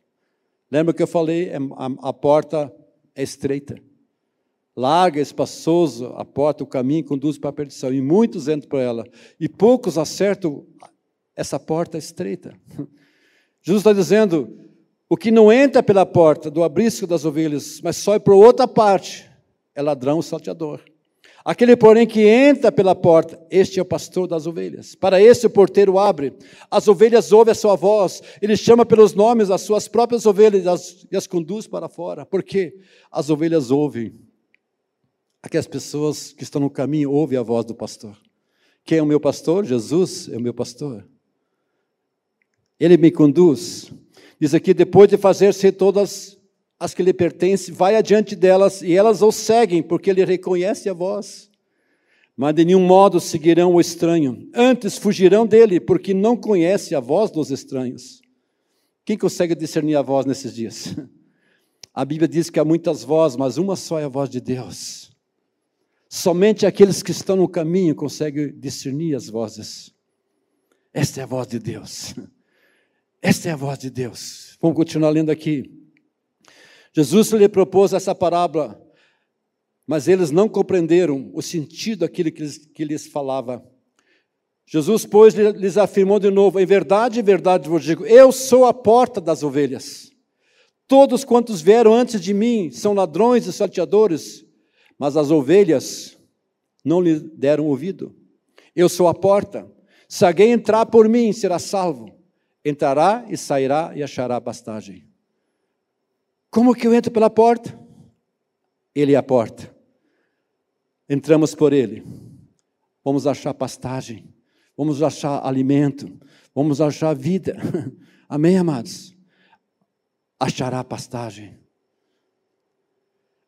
Lembra que eu falei? É, a, porta é estreita. Larga, espaçoso, a porta, o caminho conduz para a perdição. E muitos entram por ela. E poucos acertam essa porta estreita. <laughs> Jesus está dizendo: o que não entra pela porta do abrisco das ovelhas, mas só é por outra parte, é ladrão salteador. Aquele, porém, que entra pela porta, este é o pastor das ovelhas. Para esse o porteiro abre, as ovelhas ouvem a sua voz, ele chama pelos nomes as suas próprias ovelhas e as, e as conduz para fora. Porque as ovelhas ouvem. Aquelas pessoas que estão no caminho ouvem a voz do pastor. Quem é o meu pastor? Jesus é o meu pastor. Ele me conduz. Diz aqui, depois de fazer-se todas as que lhe pertencem, vai adiante delas e elas o seguem, porque ele reconhece a voz. Mas de nenhum modo seguirão o estranho, antes fugirão dele, porque não conhece a voz dos estranhos. Quem consegue discernir a voz nesses dias? <laughs> A Bíblia diz que há muitas vozes, mas uma só é a voz de Deus. Somente aqueles que estão no caminho conseguem discernir as vozes. Esta é a voz de Deus. <laughs> Esta é a voz de Deus. Vamos continuar lendo aqui. Jesus lhe propôs essa parábola, mas eles não compreenderam o sentido daquilo que lhes, que lhes falava. Jesus, pois, lhes afirmou de novo: Em verdade, em verdade vos digo, eu sou a porta das ovelhas. Todos quantos vieram antes de mim são ladrões e salteadores, mas as ovelhas não lhe deram ouvido. Eu sou a porta. Se alguém entrar por mim, será salvo. Entrará e sairá e achará pastagem. Como que eu entro pela porta? Ele é a porta. Entramos por ele. Vamos achar pastagem. Vamos achar alimento. Vamos achar vida. <laughs> Amém, amados? Achará pastagem.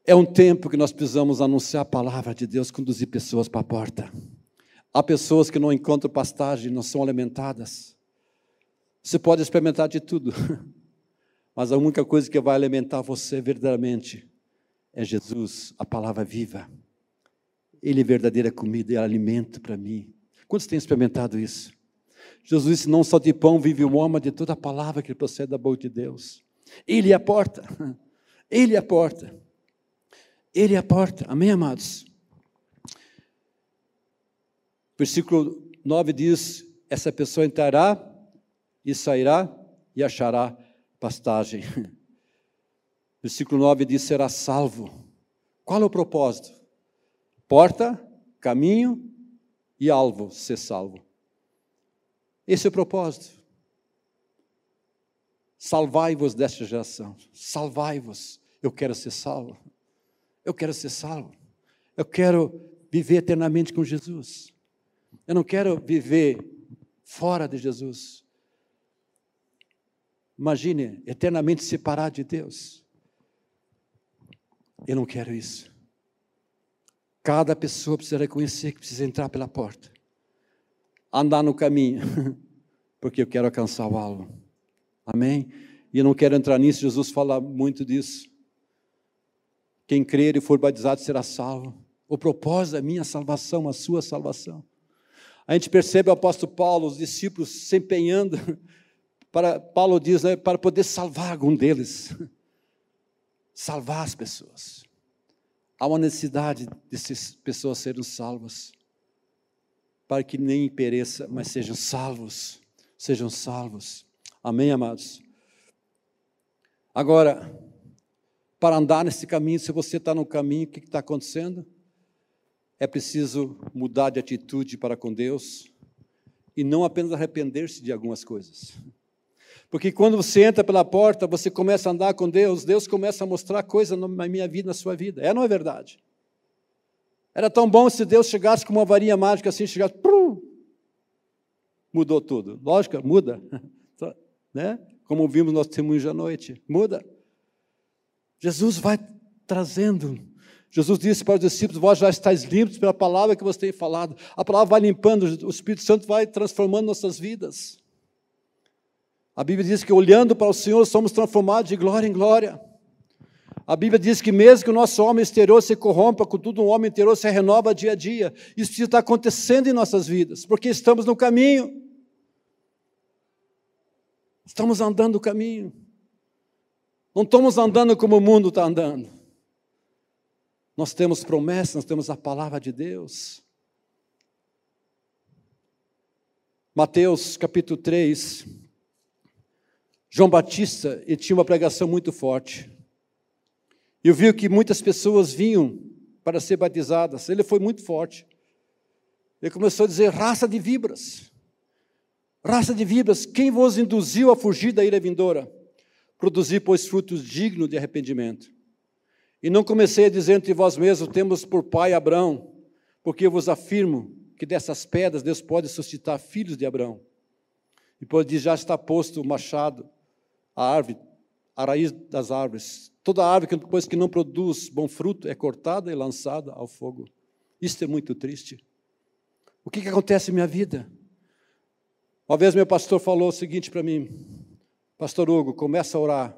É um tempo que nós precisamos anunciar a palavra de Deus, conduzir pessoas para a porta. Há pessoas que não encontram pastagem, não são alimentadas. Você pode experimentar de tudo. <laughs> Mas a única coisa que vai alimentar você verdadeiramente é Jesus, a palavra viva. Ele é verdadeira comida e é alimento para mim. Quantos têm experimentado isso? Jesus disse: Não só de pão vive o homem, mas de toda a palavra que procede da boca de Deus. Ele é a porta. <laughs> Ele é a porta. Ele é a porta. Amém, amados? Versículo 9 diz: Essa pessoa entrará e sairá e achará pastagem. <laughs> Versículo 9 diz: será salvo. Qual é o propósito? Porta, caminho e alvo, ser salvo. Esse é o propósito. Salvai-vos desta geração. Salvai-vos. Eu quero ser salvo. Eu quero ser salvo. Eu quero viver eternamente com Jesus. Eu não quero viver fora de Jesus. Imagine eternamente separado de Deus. Eu não quero isso. Cada pessoa precisa reconhecer que precisa entrar pela porta, andar no caminho, <laughs> porque eu quero alcançar o alvo. Amém? E eu não quero entrar nisso, Jesus fala muito disso. Quem crer e for batizado será salvo. O propósito da minha salvação, a sua salvação. A gente percebe o apóstolo Paulo, os discípulos se empenhando, para, Paulo diz, né, para poder salvar algum deles. <laughs> Salvar as pessoas. Há uma necessidade dessas pessoas serem salvas, para que nem pereça, mas sejam salvos, sejam salvos. Amém, amados? Agora, para andar nesse caminho, se você está no caminho, o que está acontecendo? É preciso mudar de atitude para com Deus e não apenas arrepender-se de algumas coisas. Porque quando você entra pela porta, você começa a andar com Deus, Deus começa a mostrar coisas na minha vida, na sua vida. É, não é verdade? Era tão bom se Deus chegasse com uma varinha mágica assim, chegasse, prum, mudou tudo. Lógico, muda. <laughs> né? Como vimos nós testemunho à noite, muda. Jesus vai trazendo. Jesus disse para os discípulos: Vós já estáis limpos pela palavra que você tem falado. A palavra vai limpando, o Espírito Santo vai transformando nossas vidas. A Bíblia diz que olhando para o Senhor somos transformados de glória em glória. A Bíblia diz que mesmo que o nosso homem exterior se corrompa, contudo, um homem interior se renova dia a dia. Isso estar acontecendo em nossas vidas, porque estamos no caminho. Estamos andando o caminho. Não estamos andando como o mundo está andando. Nós temos promessas, nós temos a palavra de Deus. Mateus capítulo 3, João Batista ele tinha uma pregação muito forte. Eu vi que muitas pessoas vinham para ser batizadas. Ele foi muito forte. Ele começou a dizer: raça de vibras. Raça de vibras, quem vos induziu a fugir da ira vindoura? Produzir, pois, frutos dignos de arrependimento. E não comecei a dizer entre vós mesmos: temos por pai Abraão, porque eu vos afirmo que dessas pedras Deus pode suscitar filhos de Abraão. E diz: já está posto o machado a árvore, a raiz das árvores. Toda árvore que depois que não produz bom fruto é cortada e lançada ao fogo. Isso é muito triste. O que, que acontece em minha vida? Uma vez meu pastor falou o seguinte para mim, Pastor Hugo, começa a orar.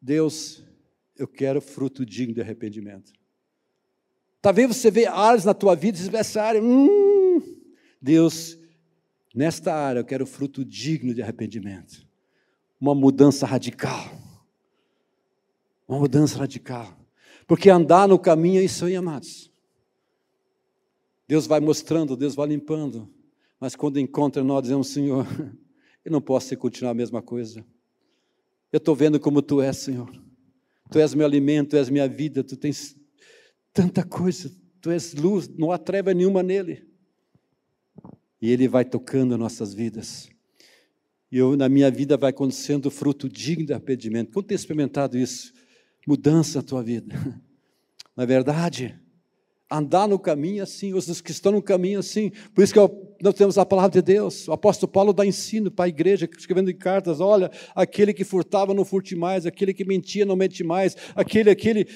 Deus, eu quero fruto digno de arrependimento. Talvez você veja áreas na tua vida e essa área, hum, Deus, Nesta área eu quero fruto digno de arrependimento. Uma mudança radical. Uma mudança radical. Porque andar no caminho é isso aí, amados. Deus vai mostrando, Deus vai limpando. Mas quando encontra nós, dizemos, Senhor, <laughs> eu não posso continuar a mesma coisa. Eu estou vendo como Tu és, Senhor. Tu és meu alimento, Tu és minha vida, Tu tens tanta coisa, Tu és luz, não há treva nenhuma nele e Ele vai tocando nossas vidas. E eu, na minha vida vai acontecendo fruto digno de arrependimento. Quando tem experimentado isso? Mudança na tua vida. <laughs> Na verdade, andar no caminho assim, os que estão no caminho assim. Por isso que nós temos a palavra de Deus. O apóstolo Paulo dá ensino para a igreja, escrevendo em cartas: olha, aquele que furtava não furte mais, aquele que mentia não mente mais, aquele, aquele.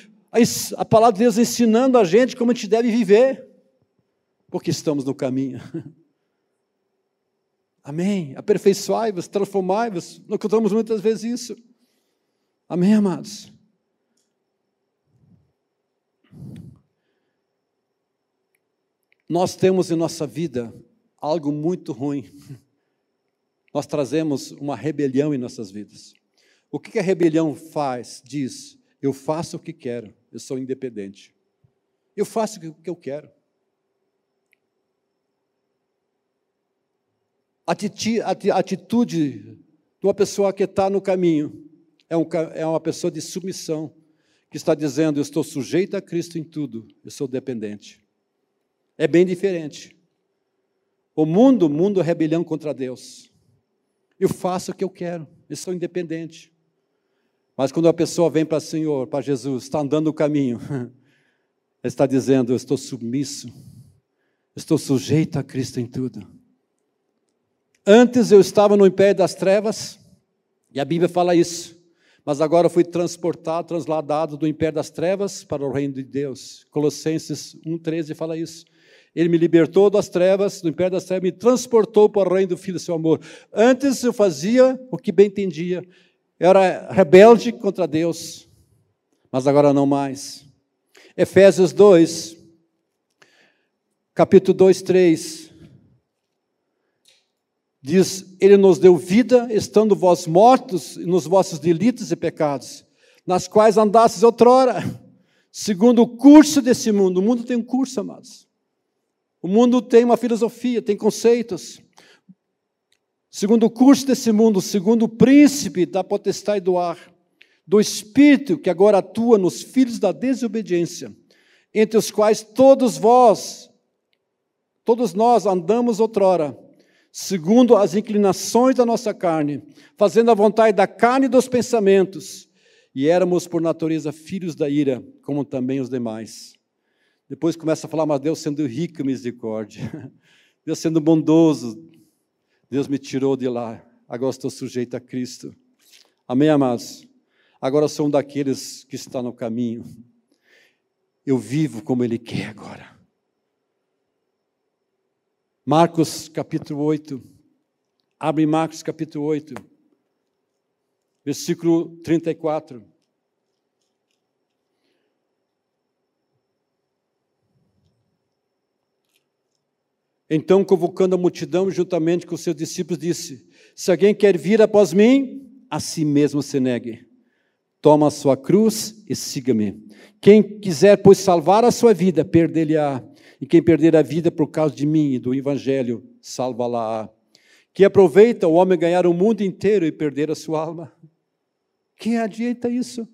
A palavra de Deus ensinando a gente como a gente deve viver, porque estamos no caminho. <laughs> Amém. Aperfeiçoai-vos, transformai-vos. Nós contamos muitas vezes isso. Amém, amados? Nós temos em nossa vida algo muito ruim. Nós trazemos uma rebelião em nossas vidas. O que a rebelião faz? Diz: eu faço o que quero, eu sou independente. Eu faço o que eu quero. Atitude de uma pessoa que está no caminho é, é uma pessoa de submissão, que está dizendo: Eu estou sujeito a Cristo em tudo, eu sou dependente. É bem diferente. O mundo, o mundo é rebelião contra Deus. Eu faço o que eu quero, eu sou independente. Mas quando a pessoa vem para o Senhor, para Jesus, está andando o caminho, <laughs> ele está dizendo: Eu estou submisso, estou sujeito a Cristo em tudo. Antes eu estava no império das trevas, e a Bíblia fala isso. Mas agora fui transportado, transladado do império das trevas para o reino de Deus. Colossenses 1,13 fala isso. Ele me libertou das trevas, do império das trevas, me transportou para o reino do Filho do seu amor. Antes eu fazia o que bem entendia. Era rebelde contra Deus, mas agora não mais. Efésios 2, capítulo 2, 3. Diz: Ele nos deu vida, estando vós mortos nos vossos delitos e pecados, nas quais andastes outrora, <laughs> segundo o curso desse mundo. O mundo tem um curso, amados. O mundo tem uma filosofia, tem conceitos. Segundo o curso desse mundo, segundo o príncipe da potestade do ar, do espírito que agora atua nos filhos da desobediência, entre os quais todos vós, todos nós andamos outrora segundo as inclinações da nossa carne, fazendo a vontade da carne e dos pensamentos, e éramos por natureza filhos da ira, como também os demais. Depois começa a falar, mas Deus sendo rico em misericórdia, <laughs> Deus sendo bondoso, Deus me tirou de lá, agora estou sujeito a Cristo. Amém, amados? Agora sou um daqueles que está no caminho. Eu vivo como Ele quer agora. Marcos capítulo 8. Abre Marcos capítulo 8, versículo 34. Então, convocando a multidão juntamente com os seus discípulos, disse: Se alguém quer vir após mim, a si mesmo se negue. Toma a sua cruz e siga-me. Quem quiser, pois, salvar a sua vida, perdê-la-á. E quem perder a vida por causa de mim e do Evangelho, salva-la. Que aproveita o homem ganhar o mundo inteiro e perder a sua alma. Quem adianta isso?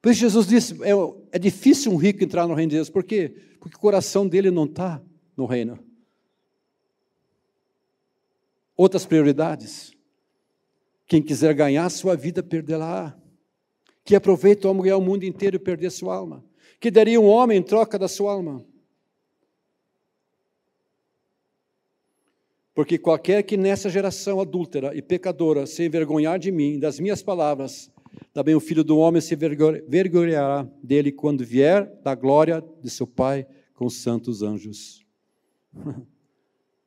Por isso Jesus disse: é, é difícil um rico entrar no reino de Deus. Por quê? Porque o coração dele não está no reino. Outras prioridades. Quem quiser ganhar sua vida, perdê-la. Que aproveita o homem ganhar o mundo inteiro e perder a sua alma que daria um homem em troca da sua alma? Porque qualquer que nessa geração adúltera e pecadora se envergonhar de mim, das minhas palavras, também o filho do homem se vergonhará dele quando vier da glória de seu Pai com os santos anjos. <laughs>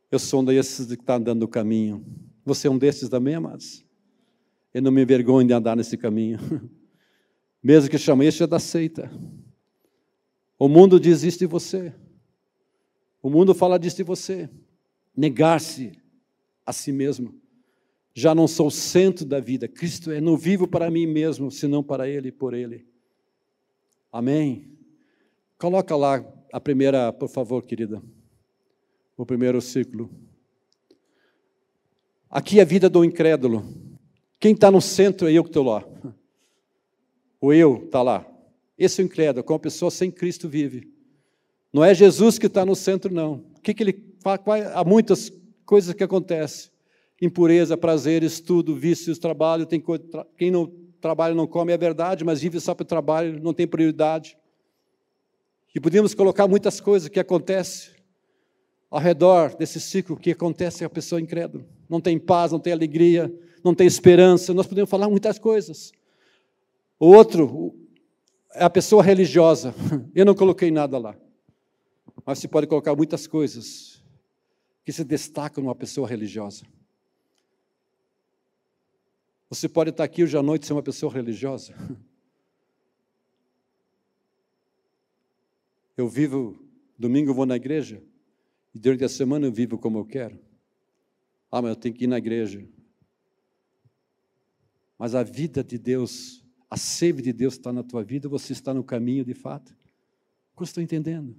Eu sou um desses que está andando no caminho. Você é um desses também, amados? Eu não me envergonho de andar nesse caminho. <laughs> Mesmo que chame este é da seita. O mundo diz isso de você. O mundo fala disso de você. Negar-se a si mesmo. Já não sou o centro da vida. Cristo é, não vivo para mim mesmo, senão para Ele e por Ele. Amém? Coloca lá a primeira, por favor, querida. O primeiro ciclo. Aqui é a vida do incrédulo. Quem está no centro é eu que estou lá. O eu está lá. Esse é o incrédulo, como a pessoa sem Cristo vive. Não é Jesus que está no centro, não. O que, que ele Há muitas coisas que acontecem. Impureza, prazer, estudo, vícios, trabalho. Tem quem não trabalha não come, é verdade, mas vive só para o trabalho, não tem prioridade. E podemos colocar muitas coisas que acontecem ao redor desse ciclo que acontece a pessoa incrédula. Não tem paz, não tem alegria, não tem esperança. Nós podemos falar muitas coisas. O outro, é a pessoa religiosa. <laughs> Eu não coloquei nada lá. Mas se pode colocar muitas coisas que se destacam numa pessoa religiosa. Você pode estar aqui hoje à noite e ser uma pessoa religiosa. <laughs> Eu vivo, domingo eu vou na igreja, e durante a semana eu vivo como eu quero. Ah, mas eu tenho que ir na igreja. Mas a vida de Deus a sede de Deus está na tua vida, você está no caminho de fato. Eu estou entendendo.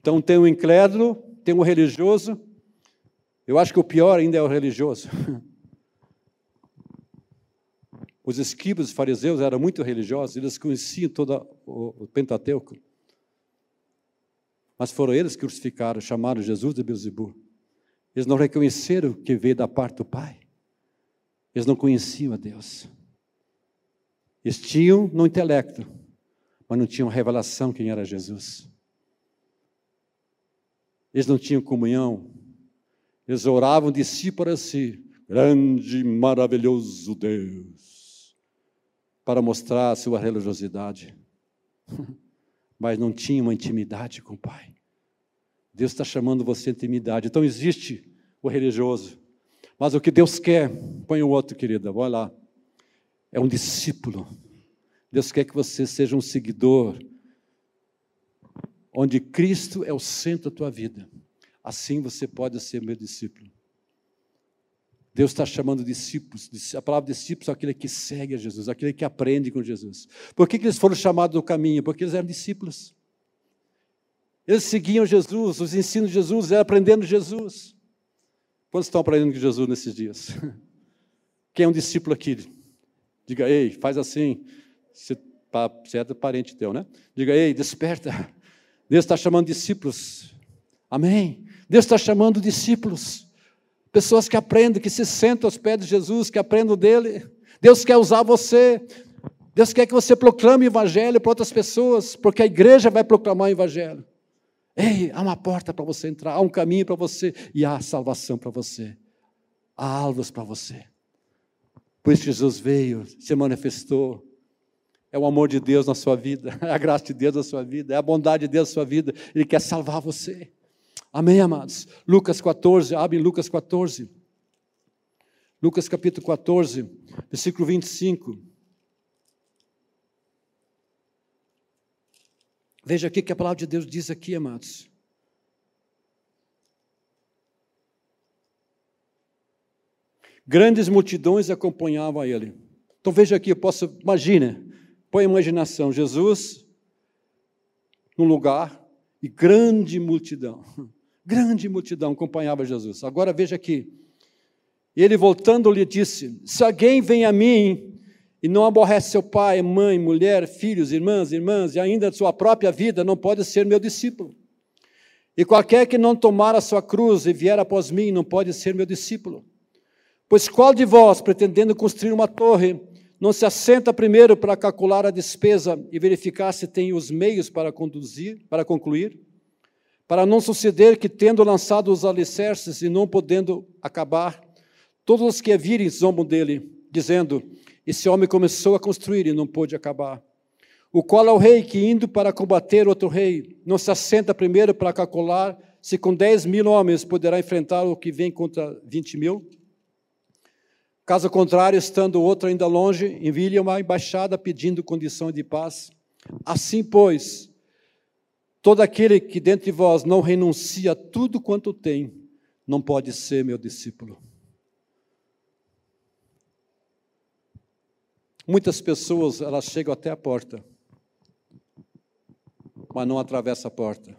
Então tem o um incrédulo, tem o um religioso. Eu acho que o pior ainda é o religioso. <laughs> Os escribas fariseus eram muito religiosos, eles conheciam todo o Pentateuco. Mas foram eles que crucificaram, chamaram Jesus de Beelzebub. Eles não reconheceram que veio da parte do Pai. Eles não conheciam a Deus. Eles tinham no intelecto, mas não tinham revelação quem era Jesus. Eles não tinham comunhão. Eles oravam de si para si, grande maravilhoso Deus, para mostrar a sua religiosidade. <laughs> Mas não tinham uma intimidade com o Pai. Deus está chamando você intimidade. Então existe o religioso. Mas o que Deus quer, põe o outro, querida, vai lá. É um discípulo. Deus quer que você seja um seguidor onde Cristo é o centro da tua vida. Assim você pode ser meu discípulo. Deus está chamando discípulos, a palavra discípulos é aquele que segue a Jesus, aquele que aprende com Jesus. Por que, que eles foram chamados do caminho? Porque eles eram discípulos. Eles seguiam Jesus, os ensinos de Jesus, eram aprendendo Jesus. Quantos estão aprendendo com Jesus nesses dias? <laughs> Quem é um discípulo aqui? Diga, ei, faz assim. Você, você é parente teu, né? Diga, ei, desperta. Deus está chamando discípulos. Amém. Deus está chamando discípulos. Pessoas que aprendem, que se sentam aos pés de Jesus, que aprendem dele. Deus quer usar você. Deus quer que você proclame o Evangelho para outras pessoas, porque a igreja vai proclamar o Evangelho. Ei, há uma porta para você entrar, há um caminho para você e há salvação para você. Há alvos para você. Por isso Jesus veio, se manifestou, é o amor de Deus na sua vida, <laughs> é a graça de Deus na sua vida, é a bondade de Deus na sua vida. Ele quer salvar você. Amém, amados? Lucas 14, abre Lucas 14. Lucas capítulo 14, versículo 25. Veja aqui que a palavra de Deus diz aqui, amados. Grandes multidões acompanhavam ele. Então veja aqui, eu posso, imagina, Põe a imaginação, Jesus num lugar e grande multidão, <laughs> grande multidão acompanhava Jesus. Agora veja aqui, ele voltando lhe disse: Se alguém vem a mim e não aborrece seu pai, mãe, mulher, filhos, irmãs, irmãs e ainda sua própria vida, não pode ser meu discípulo. E qualquer que não tomar a sua cruz e vier após mim, não pode ser meu discípulo. Pois qual de vós, pretendendo construir uma torre, não se assenta primeiro para calcular a despesa e verificar se tem os meios para conduzir, para concluir, para não suceder que, tendo lançado os alicerces e não podendo acabar, todos os que a virem zombam dele, dizendo: Esse homem começou a construir e não pôde acabar. O qual é o rei que, indo para combater outro rei, não se assenta primeiro para calcular se com dez mil homens poderá enfrentar o que vem contra vinte mil? Caso contrário, estando o outro ainda longe, envie-lhe uma embaixada pedindo condição de paz. Assim, pois, todo aquele que dentre vós não renuncia a tudo quanto tem, não pode ser meu discípulo. Muitas pessoas, elas chegam até a porta, mas não atravessam a porta.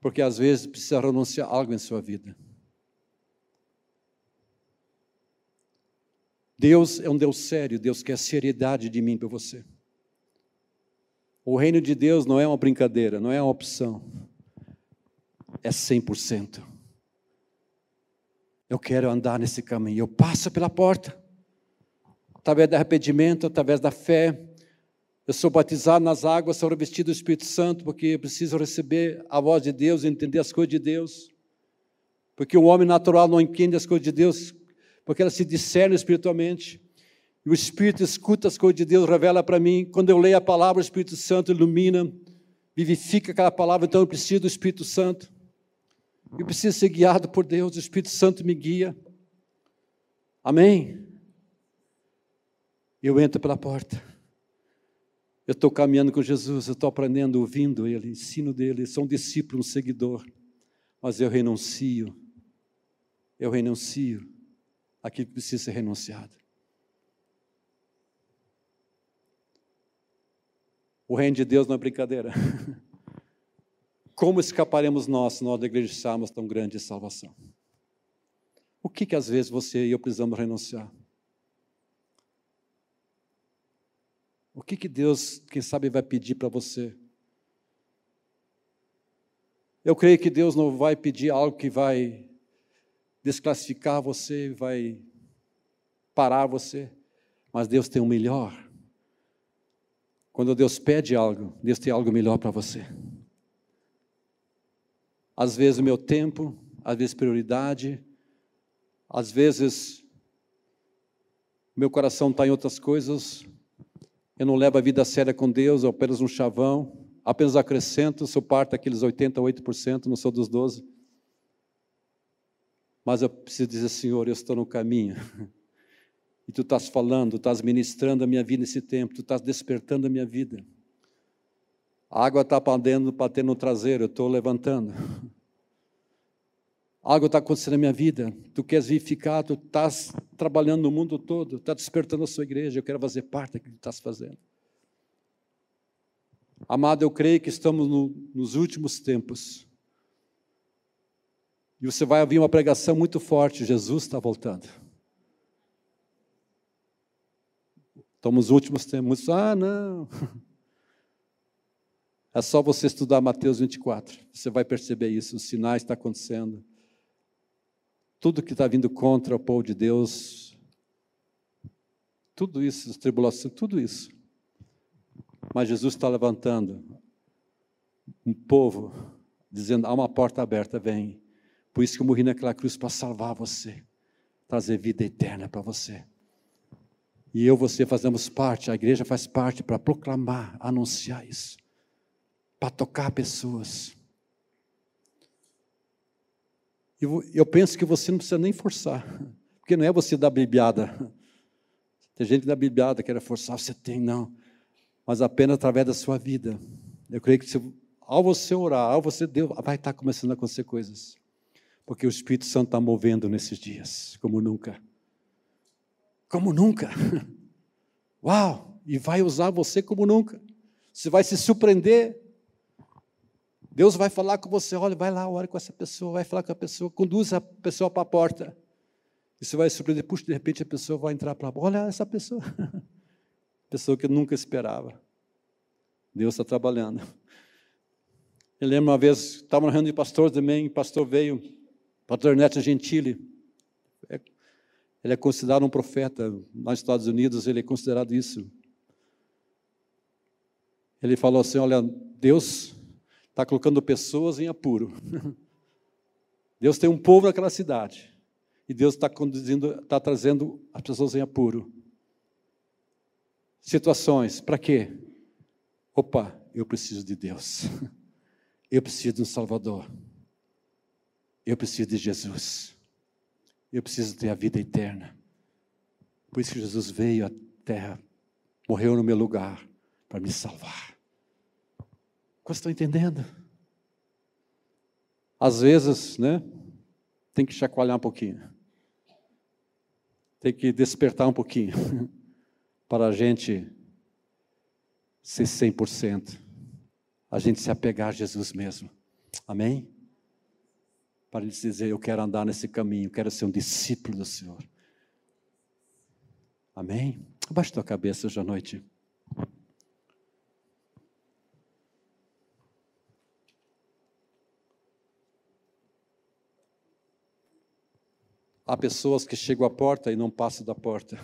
Porque às vezes precisa renunciar algo em sua vida. Deus é um Deus sério, Deus quer seriedade de mim para você. O reino de Deus não é uma brincadeira, não é uma opção. É 100%. Eu quero andar nesse caminho. Eu passo pela porta. Através do arrependimento, através da fé. Eu sou batizado nas águas, sou revestido do Espírito Santo, porque preciso receber a voz de Deus, entender as coisas de Deus. Porque o homem natural não entende as coisas de Deus porque ela se discerne espiritualmente. E o Espírito escuta as coisas de Deus, revela para mim. Quando eu leio a palavra, o Espírito Santo ilumina, vivifica aquela palavra. Então eu preciso do Espírito Santo. Eu preciso ser guiado por Deus, o Espírito Santo me guia. Amém? Eu entro pela porta. Eu estou caminhando com Jesus, eu estou aprendendo, ouvindo Ele, ensino dele. Sou um discípulo, um seguidor. Mas eu renuncio. Eu renuncio aquilo que precisa ser renunciado. O reino de Deus não é brincadeira. <laughs> Como escaparemos nós se nós negligenciarmos tão grande salvação? O que que às vezes você e eu precisamos renunciar? O que, que Deus, quem sabe, vai pedir para você? Eu creio que Deus não vai pedir algo que vai desclassificar você, vai parar você, mas Deus tem o melhor. Quando Deus pede algo, Deus tem algo melhor para você. Às vezes o meu tempo, às vezes prioridade, às vezes meu coração está em outras coisas, eu não levo a vida séria com Deus, eu apenas um chavão, apenas acrescento, sou parte daqueles 88%, não sou dos 12%. Mas eu preciso dizer, Senhor, eu estou no caminho. <laughs> E tu estás falando, estás ministrando a minha vida nesse tempo, tu estás despertando a minha vida. A água está batendo, batendo no traseiro, eu estou levantando. <laughs> Algo está acontecendo na minha vida, tu queres vir ficar, tu estás trabalhando no mundo todo, está despertando a sua igreja, eu quero fazer parte daquilo que tu estás fazendo. Amado, eu creio que estamos no, nos últimos tempos. E você vai ouvir uma pregação muito forte: Jesus está voltando. Estamos nos últimos tempos. Ah, não. <laughs> É só você estudar Mateus 24. Você vai perceber isso. Os sinais estão acontecendo. Tudo que está vindo contra o povo de Deus. Tudo isso, as tribulações, tudo isso. Mas Jesus está levantando um povo, dizendo: há uma porta aberta, vem. Por isso que eu morri naquela cruz para salvar você, trazer vida eterna para você. E eu você fazemos parte, a igreja faz parte para proclamar, anunciar isso, para tocar pessoas. Eu, eu penso que você não precisa nem forçar, <laughs> porque não é você dar bibliada. Tem gente que dá bibliada, quer forçar, você tem, não. Mas apenas através da sua vida. Eu creio que se, ao você orar, ao você Deus, vai estar começando a acontecer coisas. Porque o Espírito Santo está movendo nesses dias, como nunca como nunca. <laughs> Uau! E vai usar você como nunca. Você vai se surpreender. Deus vai falar com você, olha, vai lá, ore com essa pessoa, vai falar com a pessoa, conduz a pessoa para a porta. E você vai se surpreender, puxa, de repente a pessoa vai entrar para a olha essa pessoa. <laughs> pessoa que eu nunca esperava. Deus está trabalhando. Eu lembro uma vez, estava na reunião de pastor também, o pastor veio, pastor Ernesto Gentili, ele é considerado um profeta. Nos Estados Unidos, ele é considerado isso. Ele falou assim: Olha, Deus está colocando pessoas em apuro. <laughs> Deus tem um povo naquela cidade. E Deus está conduzindo, está trazendo as pessoas em apuro. Situações, para quê? Opa, eu preciso de Deus. <laughs> Eu preciso de um Salvador. Eu preciso de Jesus. Eu preciso ter a vida eterna. Por isso que Jesus veio à terra, morreu no meu lugar para me salvar. Vocês estão entendendo? Às vezes, né? Tem que chacoalhar um pouquinho. Tem que despertar um pouquinho <laughs> para a gente ser 100%. A gente se apegar a Jesus mesmo. Amém? Para lhes dizer: Eu quero andar nesse caminho, quero ser um discípulo do Senhor. Amém? Abaixe tua cabeça hoje à noite. Há pessoas que chegam à porta e não passam da porta.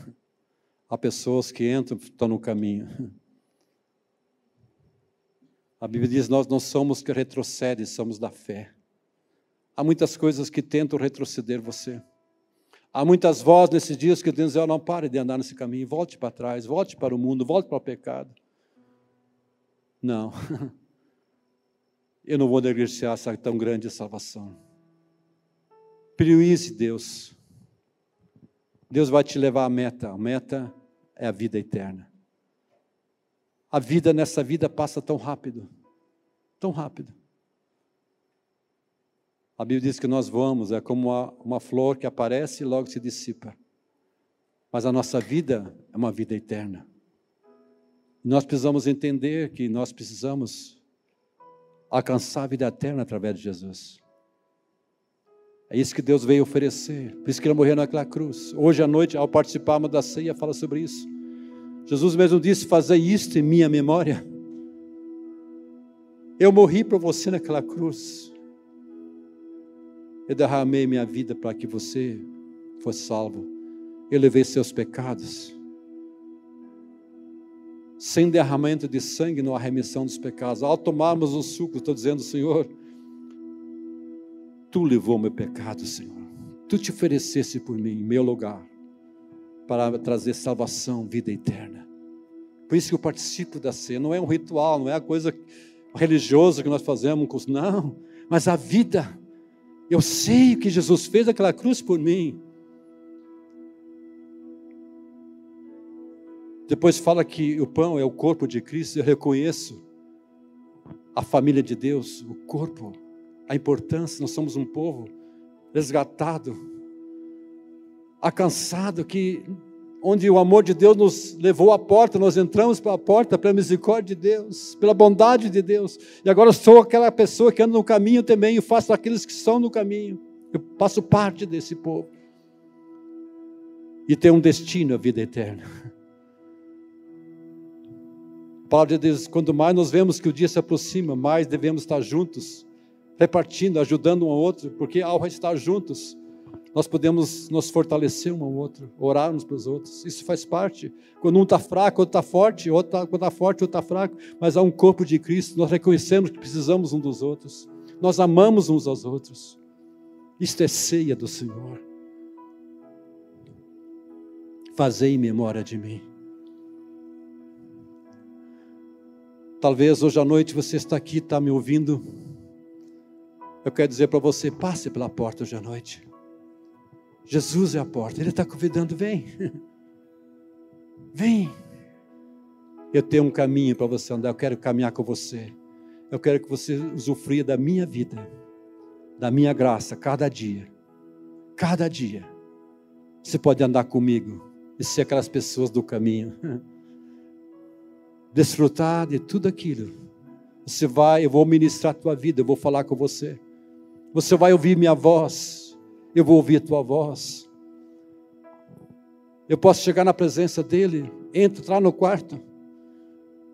Há pessoas que entram e estão no caminho. A Bíblia diz: Nós não somos que retrocedem, somos da fé. Há muitas coisas que tentam retroceder você. Há muitas vozes nesses dias que dizem: oh, não pare de andar nesse caminho, volte para trás, volte para o mundo, volte para o pecado. Não. <laughs> Eu não vou negligenciar essa tão grande salvação. Priorize Deus. Deus vai te levar à meta. A meta é a vida eterna. A vida nessa vida passa tão rápido, tão rápido. A Bíblia diz que nós vamos, é como uma, uma flor que aparece e logo se dissipa. Mas a nossa vida é uma vida eterna. Nós precisamos entender que nós precisamos alcançar a vida eterna através de Jesus. É isso que Deus veio oferecer. Por isso que ele morreu naquela cruz. Hoje à noite, ao participarmos da ceia, fala sobre isso. Jesus mesmo disse: Fazei isto em minha memória. Eu morri por você naquela cruz. Eu derramei minha vida para que você fosse salvo. Eu levei seus pecados. Sem derramamento de sangue não há remissão dos pecados. Ao tomarmos o suco, estou dizendo, Senhor, Tu levou meu pecado, Senhor. Tu te oferecesse por mim, em meu lugar, para trazer salvação, vida eterna. Por isso que eu participo da ceia. Não é um ritual, não é a coisa religiosa que nós fazemos, não. Mas a vida. Eu sei que Jesus fez aquela cruz por mim. Depois fala que o pão é o corpo de Cristo. Eu reconheço a família de Deus, o corpo, a importância. Nós somos um povo resgatado, alcançado, que onde o amor de Deus nos levou à porta, nós entramos pela porta, pela misericórdia de Deus, pela bondade de Deus. E agora sou aquela pessoa que anda no caminho também, e faço aqueles que estão no caminho. Eu faço parte desse povo. E tenho um destino, a vida eterna. A palavra de Deus, quanto mais nós vemos que o dia se aproxima, mais devemos estar juntos, repartindo, ajudando um ao outro, porque ao estar juntos, nós podemos nos fortalecer um ao outro, orar uns para os outros. Isso faz parte. Quando um está fraco, outro está forte, outro tá, quando está forte, outro está fraco, mas há um corpo de Cristo, nós reconhecemos que precisamos um dos outros, nós amamos uns aos outros. Isto é ceia do Senhor. Fazei em memória de mim. Talvez hoje à noite você está aqui, está me ouvindo. Eu quero dizer para você: passe pela porta hoje à noite. Jesus é a porta, Ele está convidando: vem, vem. Eu tenho um caminho para você andar, eu quero caminhar com você. Eu quero que você usufrua da minha vida, da minha graça, cada dia. Cada dia. Você pode andar comigo e ser aquelas pessoas do caminho. <laughs> desfrutar de tudo aquilo. Você vai, eu vou ministrar a tua vida, eu vou falar com você. Você vai ouvir minha voz, eu vou ouvir a tua voz. Eu posso chegar na presença dele, entrar no quarto,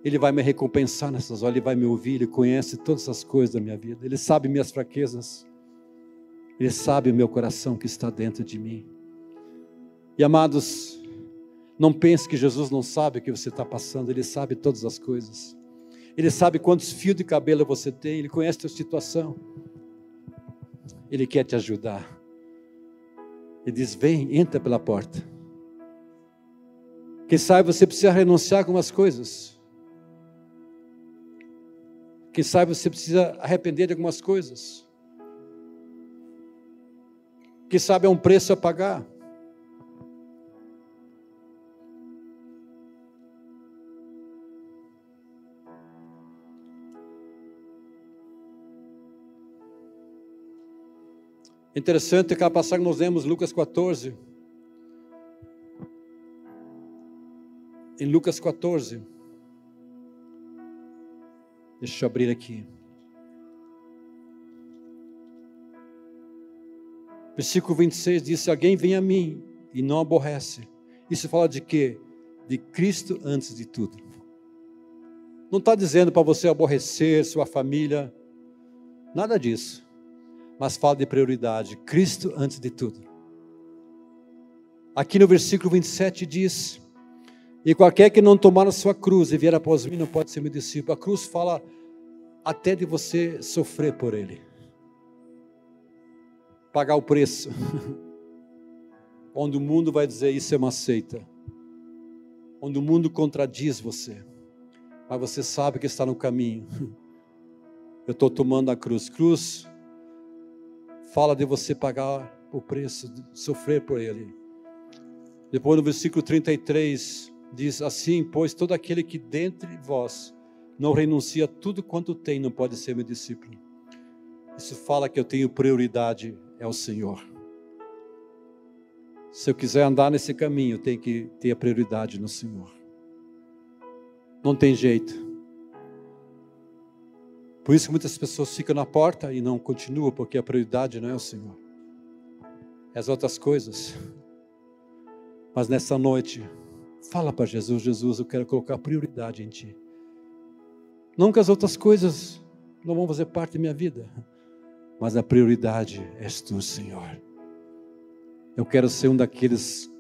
ele vai me recompensar nessas horas, ele vai me ouvir, ele conhece todas as coisas da minha vida, ele sabe minhas fraquezas, ele sabe o meu coração que está dentro de mim. E amados, não pense que Jesus não sabe o que você está passando, Ele sabe todas as coisas. Ele sabe quantos fios de cabelo você tem, Ele conhece a tua situação. Ele quer te ajudar. Ele diz: Vem, entra pela porta. Quem sabe você precisa renunciar a algumas coisas. Quem sabe você precisa arrepender de algumas coisas. Quem sabe é um preço a pagar. Interessante aquela passagem que nós lemos, Lucas 14. Em Lucas 14. Deixa eu abrir aqui. Versículo 26 diz: Se alguém vem a mim e não aborrece. Isso fala de quê? De Cristo antes de tudo. Não está dizendo para você aborrecer sua família, nada disso mas fala de prioridade. Cristo antes de tudo. Aqui no versículo 27 diz: E qualquer que não tomar a sua cruz e vier após mim não pode ser meu discípulo. A cruz fala até de você sofrer por ele, pagar o preço. <laughs> Onde o mundo vai dizer isso é uma seita, onde o mundo contradiz você, mas você sabe que está no caminho. <laughs> Eu estou tomando a cruz. Cruz fala de você pagar o preço, sofrer por ele. Depois no versículo 33 diz assim: Pois todo aquele que dentre vós não renuncia tudo quanto tem, não pode ser meu discípulo. Isso fala que eu tenho prioridade, é o Senhor. Se eu quiser andar nesse caminho, tenho que ter a prioridade no Senhor. Não tem jeito. Por isso que muitas pessoas ficam na porta e não continuam, porque a prioridade não é o Senhor, é as outras coisas. Mas nessa noite, Fala para Jesus: Jesus, eu quero colocar prioridade em Ti. Não que as outras coisas não vão fazer parte da minha vida, mas a prioridade és Tu, Senhor. Eu quero ser um daqueles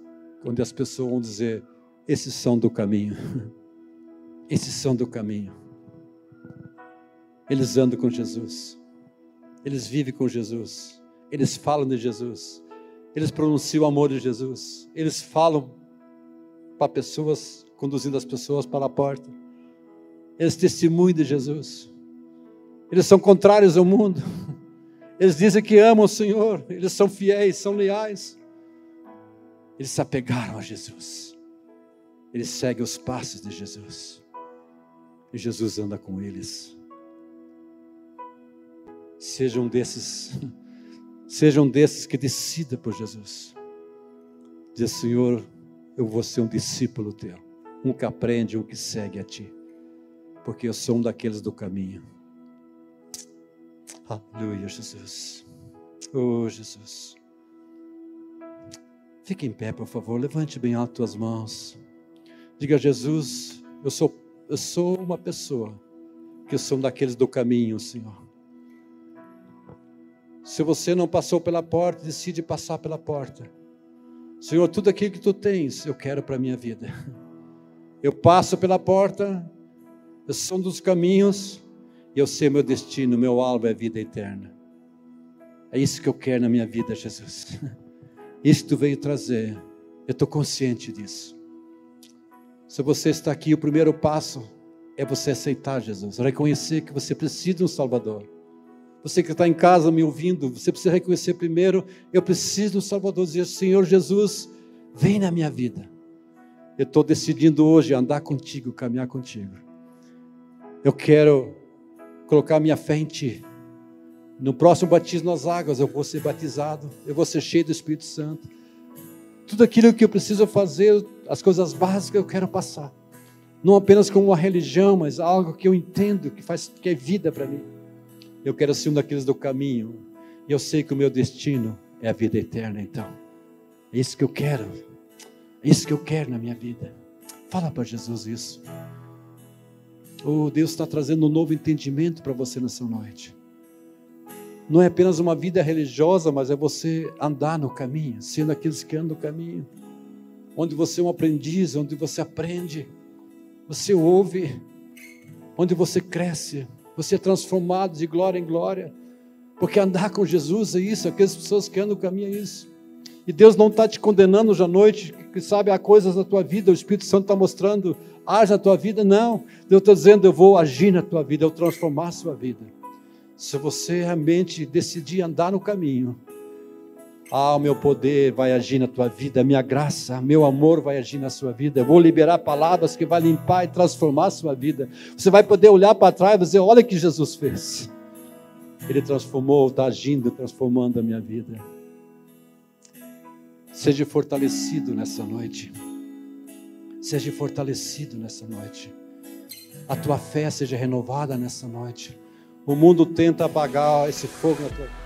onde as pessoas vão dizer: esses são do caminho. Esses são do caminho. Eles andam com Jesus. Eles vivem com Jesus. Eles falam de Jesus. Eles pronunciam o amor de Jesus. Eles falam para pessoas, conduzindo as pessoas para a porta. Eles testemunham de Jesus. Eles são contrários ao mundo. Eles dizem que amam o Senhor. Eles são fiéis, são leais. Eles se apegaram a Jesus. Eles seguem os passos de Jesus. E Jesus anda com eles. Sejam desses, sejam desses que decidam por Jesus. Diz, Senhor, eu vou ser um discípulo teu, um que aprende, um que segue a ti, porque eu sou um daqueles do caminho. Aleluia, Jesus. Oh, Jesus. Fique em pé, por favor. Levante bem alto tuas mãos. Diga a Jesus: eu sou, eu sou uma pessoa que sou um daqueles do caminho, Senhor. Se você não passou pela porta, decide passar pela porta. Senhor, tudo aquilo que tu tens, eu quero para a minha vida. <laughs> Eu passo pela porta, eu sou um dos caminhos, e eu sei meu destino, meu alvo é a vida eterna. É isso que eu quero na minha vida, Jesus. <laughs> Isso que tu veio trazer. Eu estou consciente disso. Se você está aqui, o primeiro passo é você aceitar Jesus, reconhecer que você precisa de um Salvador. Você que está em casa me ouvindo, você precisa reconhecer primeiro: eu preciso do Salvador. Dizer, Senhor Jesus, vem na minha vida. Eu estou decidindo hoje andar contigo, caminhar contigo. Eu quero colocar minha fé em Ti. No próximo batismo nas águas, eu vou ser batizado, eu vou ser cheio do Espírito Santo. Tudo aquilo que eu preciso fazer, as coisas básicas eu quero passar. Não apenas como uma religião, mas algo que eu entendo, que faz que é vida para mim. Eu quero ser um daqueles do caminho. E eu sei que o meu destino é a vida eterna, então. É isso que eu quero. É isso que eu quero na minha vida. Fala para Jesus isso. Oh, Deus está trazendo um novo entendimento para você nessa noite. Não é apenas uma vida religiosa, mas é você andar no caminho, sendo aqueles que andam no caminho. Onde você é um aprendiz, onde você aprende, você ouve, onde você cresce, você é transformado de glória em glória. Porque andar com Jesus é isso, aquelas pessoas que andam no caminho é isso. E Deus não está te condenando hoje à noite, que sabe, há coisas na tua vida, o Espírito Santo está mostrando, age na tua vida. Não, Deus está dizendo, eu vou agir na tua vida, eu transformar a sua vida. Se você realmente decidir andar no caminho, ah, o meu poder vai agir na tua vida, a minha graça, meu amor vai agir na sua vida. Eu vou liberar palavras que vai limpar e transformar a sua vida. Você vai poder olhar para trás e dizer: olha o que Jesus fez. Ele transformou, está agindo, transformando a minha vida. Seja fortalecido nessa noite. Seja fortalecido nessa noite. A tua fé seja renovada nessa noite. O mundo tenta apagar esse fogo na tua vida.